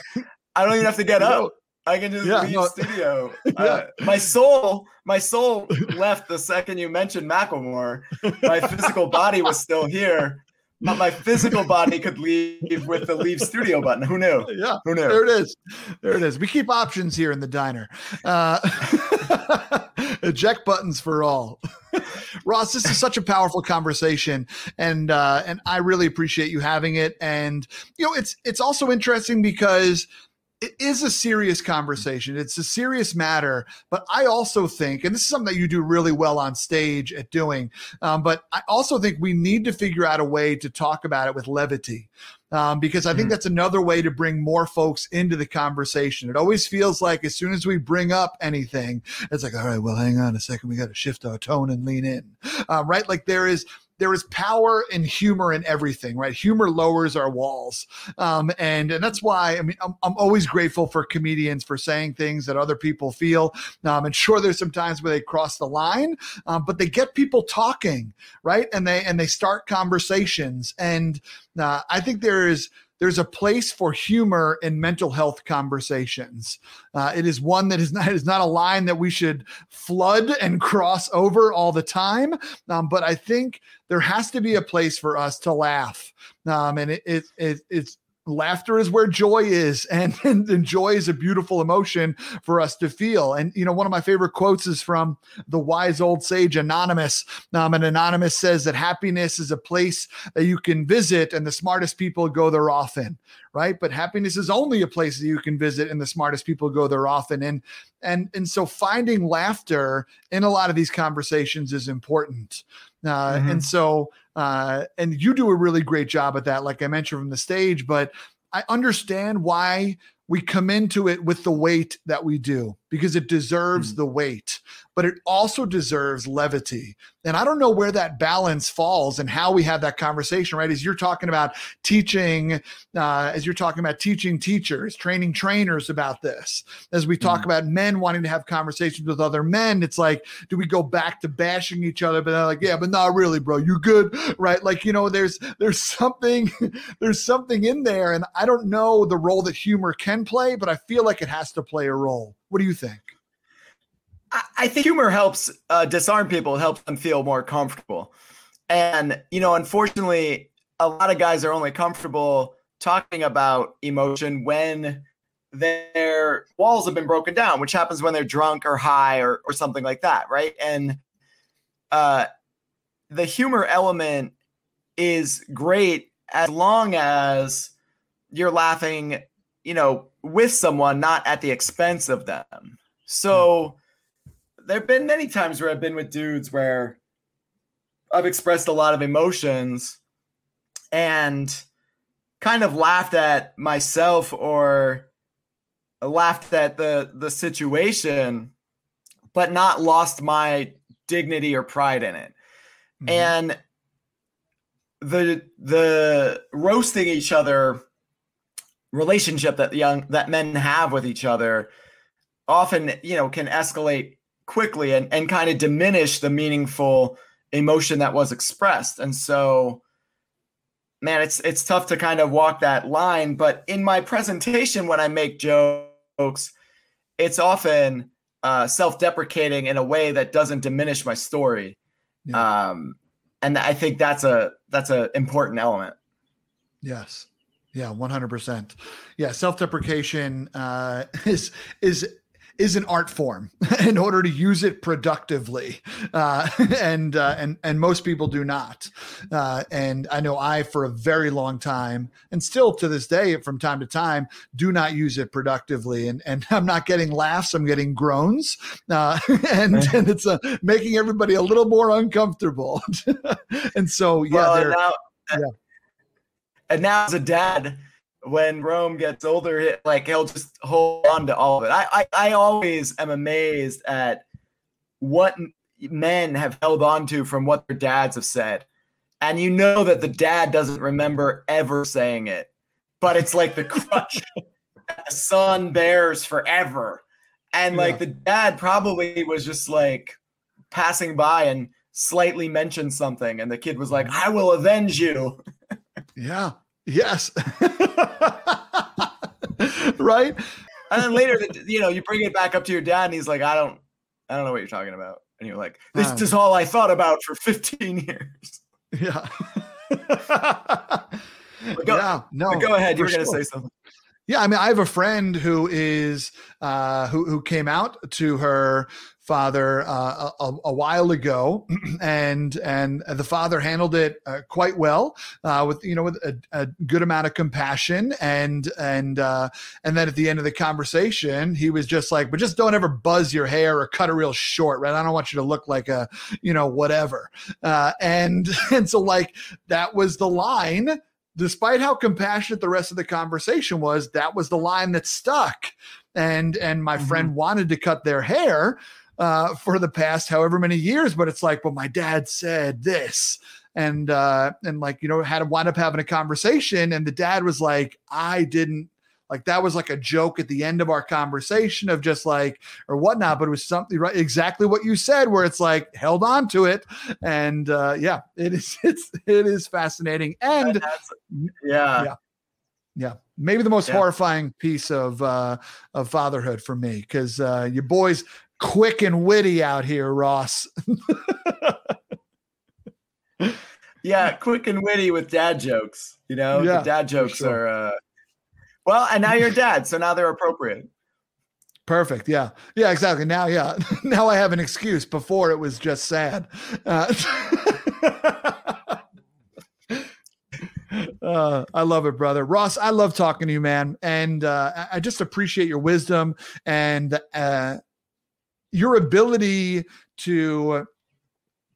Speaker 2: I don't even have to get *laughs* up. I can just
Speaker 1: Yeah,
Speaker 2: leave
Speaker 1: no.
Speaker 2: studio. Uh, my soul, my soul left the second you mentioned Macklemore. My physical body was still here, but my physical body could leave with the leave studio button. Who knew? *laughs*
Speaker 1: Yeah,
Speaker 2: Who knew?
Speaker 1: there it is. There it is. We keep options here in the diner. Uh, *laughs* eject buttons for all. *laughs* Ross, this is such a powerful conversation, and uh, and I really appreciate you having it. And you know, it's it's also interesting because it is a serious conversation. It's a serious matter, but I also think, and this is something that you do really well on stage at doing, um, but I also think we need to figure out a way to talk about it with levity. Um, because I think
Speaker 2: Mhm.
Speaker 1: that's another way to bring more folks into the conversation. It always feels like as soon as we bring up anything, it's like, all right, well, hang on a second, we got to shift our tone and lean in, uh, right? Like there is there is power and humor in everything, right? Humor lowers our walls, um, and and that's why I mean I'm, I'm always grateful for comedians for saying things that other people feel. Um, and sure, there's some times where they cross the line, um, but they get people talking, right? And they and they start conversations, and uh, I think there is there's a place for humor in mental health conversations. Uh, it is one that is not *laughs* is not a line that we should flood and cross over all the time. Um, but I think there has to be a place for us to laugh, um, and it, it, it it's laughter is where joy is *laughs* and, and and joy is a beautiful emotion for us to feel. And you know one of my favorite quotes is from the wise old sage anonymous. Um, and anonymous says that happiness is a place that you can visit and the smartest people go there often right? But happiness is only a place that you can visit and the smartest people go there often. And and and so finding laughter in a lot of these conversations is important uh,
Speaker 2: Mhm.
Speaker 1: and so uh, and you do a really great job at that like i mentioned from the stage but i understand why we come into it with the weight that we do because it deserves
Speaker 2: Mm.
Speaker 1: the weight but it also deserves levity. And i don't know where that balance falls and how we have that conversation right? As you're talking about teaching uh, as you're talking about teaching teachers training trainers about this as we talk
Speaker 2: Mhm.
Speaker 1: about men wanting to have conversations with other men it's like do we go back to bashing each other? But they're like yeah but not really bro. You good? *laughs* Right? Like you know there's there's something *laughs* there's something in there. And i don't know the role that humor can play but i feel like it has to play a role what do you think
Speaker 2: I- I think humor helps uh, disarm people, helps them feel more comfortable. And, you know, unfortunately, a lot of guys are only comfortable talking about emotion when their walls have been broken down, which happens when they're drunk or high or, or something like that, right? And uh, the humor element is great as long as you're laughing, you know, with someone, not at the expense of them. So, there have been many times where I've been with dudes where I've expressed a lot of emotions and kind of laughed at myself or laughed at the the situation but not lost my dignity or pride in it.
Speaker 1: Mhm.
Speaker 2: And the the roasting each other relationship that young that men have with each other often you know can escalate quickly and, and kind of diminish the meaningful emotion that was expressed. And so man it's it's tough to kind of walk that line but in my presentation when i make jokes it's often uh, self-deprecating in a way that doesn't diminish my story. Um, and i think that's a that's a important element.
Speaker 1: Yes. Yeah, 100%. Yeah, self-deprecation uh, *laughs* is is is an art form *laughs* in order to use it productively, uh, *laughs* and uh, and and most people do not. Uh, and I know I, for a very long time, and still to this day, from time to time, do not use it productively. And and I'm not getting laughs; I'm getting groans, uh, and and it's uh, making everybody a little more uncomfortable. and so, yeah,
Speaker 2: well, now,
Speaker 1: Yeah.
Speaker 2: And now as a dad, when Rome gets older, like he'll just hold on to all of it. I, I, I always am amazed at what men have held on to from what their dads have said. And you know that the dad doesn't remember ever saying it, but it's like the crutch *laughs* that the son bears forever. And like yeah. the dad probably was just like passing by and slightly mentioned something, and the kid was like, mm. I will avenge you. *laughs*
Speaker 1: Yeah. Yes. *laughs* right.
Speaker 2: And then later, you know, you bring it back up to your dad, and he's like, I don't, I don't know what you're talking about. And you're like, this um, is all I thought about for 15 years.
Speaker 1: Yeah. *laughs*
Speaker 2: go, yeah. No. Go ahead. You were going to say something.
Speaker 1: Yeah, I mean, I have a friend who is uh, who who came out to her father uh, a, a, while ago, *clears throat* and and the father handled it uh, quite well uh, with you know with a, a, good amount of compassion, and and uh, and then at the end of the conversation, he was just like, "But just don't ever buzz your hair or cut it real short, right? I don't want you to look like a you know whatever." Uh, and *laughs* and so like that was the line despite how compassionate the rest of the conversation was, that was the line that stuck. And and my mm-hmm. friend wanted to cut their hair uh, for the past however many years, but it's like, well, my dad said this. And uh, and like you know had to wind up having a conversation, and the dad was like, "I didn't like that was like a joke at the end of our conversation of just like or whatnot, but it was something right exactly what you said, where it's like held on to it. And uh yeah, it is *laughs* it's it is fascinating. And
Speaker 2: yeah.
Speaker 1: Yeah. Yeah. Maybe the most yeah. horrifying piece of uh of fatherhood for me, because uh your boys quick and witty out here, Ross. *laughs*
Speaker 2: yeah, quick and witty with dad jokes. You know, yeah, the dad jokes sure. are uh well, and now you're dad, so now they're appropriate.
Speaker 1: Perfect. Yeah. Yeah, exactly. Now, yeah. *laughs* now I have an excuse. Before it was just sad. Uh, *laughs* uh, I love it, brother. Ross, I love talking to you, man. And uh, I just appreciate your wisdom and uh, your ability to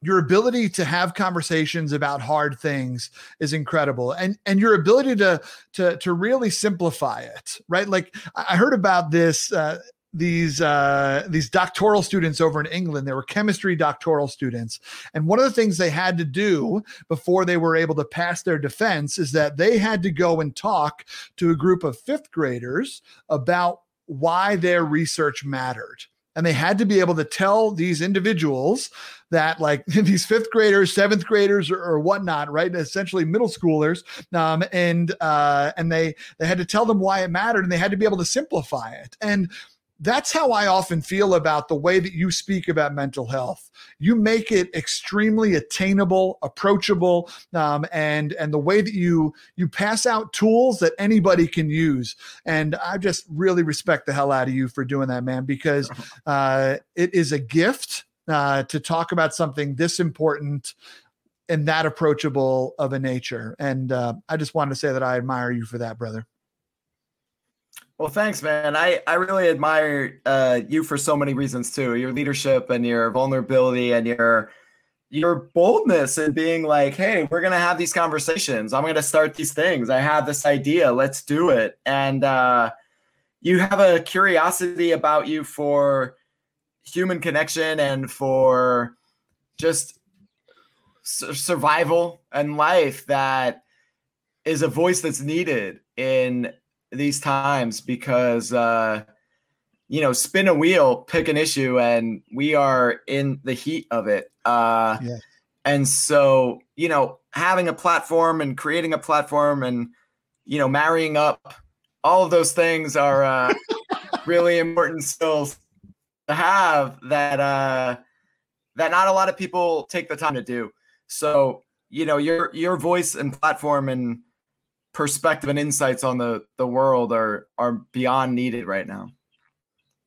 Speaker 1: your ability to have conversations about hard things is incredible. And and your ability to to to really simplify it right? Like i heard about this uh, these uh, these doctoral students over in England. They were chemistry doctoral students, and one of the things they had to do before they were able to pass their defense is that they had to go and talk to a group of fifth graders about why their research mattered and they had to be able to tell these individuals that like *laughs* these fifth graders seventh graders or, or whatnot right? Essentially middle schoolers um, and uh, and they they had to tell them why it mattered and they had to be able to simplify it. And that's how I often feel about the way that you speak about mental health. You make it extremely attainable, approachable, um, and and the way that you you pass out tools that anybody can use. And I just really respect the hell out of you for doing that, man, because *laughs* uh, it is a gift uh, to talk about something this important and that approachable of a nature. And uh, I just wanted to say that I admire you for that, brother.
Speaker 2: Well, thanks, man. I, I really admire uh, you for so many reasons too. Your leadership and your vulnerability and your your boldness and being like, hey, we're gonna have these conversations. I'm gonna start these things. I have this idea. Let's do it. And uh, you have a curiosity about you for human connection and for just survival and life that is a voice that's needed in these times because uh you know spin a wheel pick an issue and we are in the heat of it uh yeah. and so you know having a platform and creating a platform and you know marrying up all of those things are uh *laughs* really important skills to have that uh that not a lot of people take the time to do so you know your your voice and platform and perspective and insights on the the world are are beyond needed right now.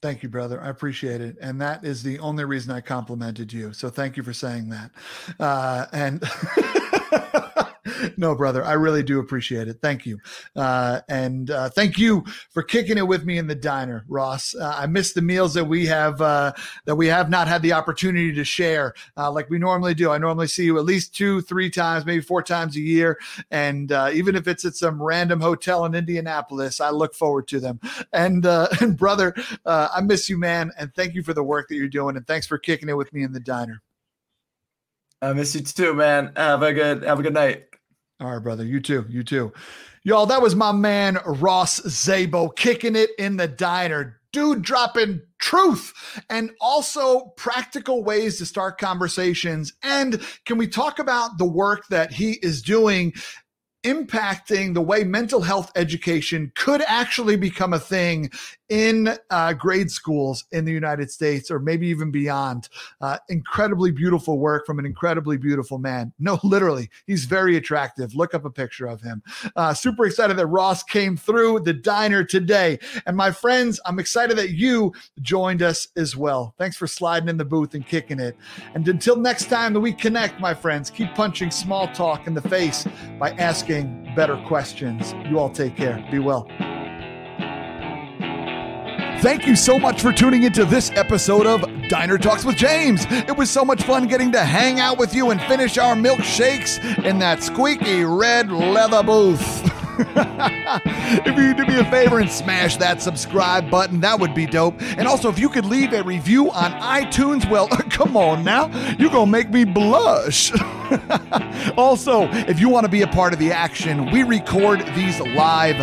Speaker 1: Thank you, brother. I appreciate it, and that is the only reason I complimented you. So thank you for saying that. Uh, and *laughs* *laughs* no, brother, I really do appreciate it. Thank you. Uh, and uh, thank you for kicking it with me in the diner, Ross. Uh, I miss the meals that we have uh, that we have not had the opportunity to share uh, like we normally do. I normally see you at least two, three times, maybe four times a year. And uh, even if it's at some random hotel in Indianapolis, I look forward to them. And, *laughs* and brother, I miss you, man. And thank you for the work that you're doing. And thanks for kicking it with me in the diner.
Speaker 2: I miss you too, man. Have a good have a good night.
Speaker 1: All right, brother. You too. You too. Y'all, that was my man Ross Szabo kicking it in the diner. Dude dropping truth and also practical ways to start conversations. And can we talk about the work that he is doing impacting the way mental health education could actually become a thing in uh, grade schools in the United States or maybe even beyond. Uh, incredibly beautiful work from an incredibly beautiful man. No, *laughs* literally, he's very attractive. Look up a picture of him. Uh, super excited that Ross came through the diner today. And my friends, I'm excited that you joined us as well. Thanks for sliding in the booth and kicking it. And until next time that we connect, my friends, keep punching small talk in the face by asking better questions. You all take care. Be well. Thank you so much for tuning into this episode of Diner Talks with James. It was so much fun getting to hang out with you and finish our milkshakes in that squeaky red leather booth. *laughs* *laughs* if you do me a favor and smash that subscribe button, that would be dope. And also, if you could leave a review on iTunes, well, *laughs* come on now, you're to make me blush. *laughs* also, if you want to be a part of the action, we record these live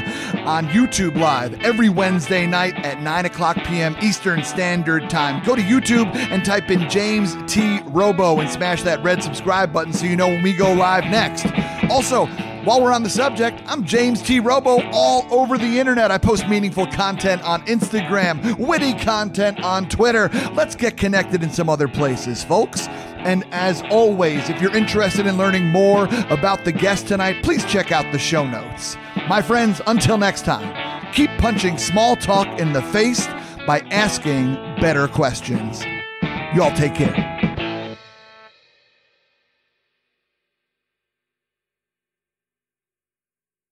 Speaker 1: on YouTube Live every Wednesday night at 9 o'clock p.m. Eastern Standard Time. Go to YouTube and type in James T. Robo and smash that red subscribe button so you know when we go live next. Also, while we're on the subject, I'm James T. Robo all over the internet. I post meaningful content on Instagram, witty content on Twitter. Let's get connected in some other places, folks. And as always, if you're interested in learning more about the guest tonight, please check out the show notes. My friends, until next time, keep punching small talk in the face by asking better questions. Y'all take care.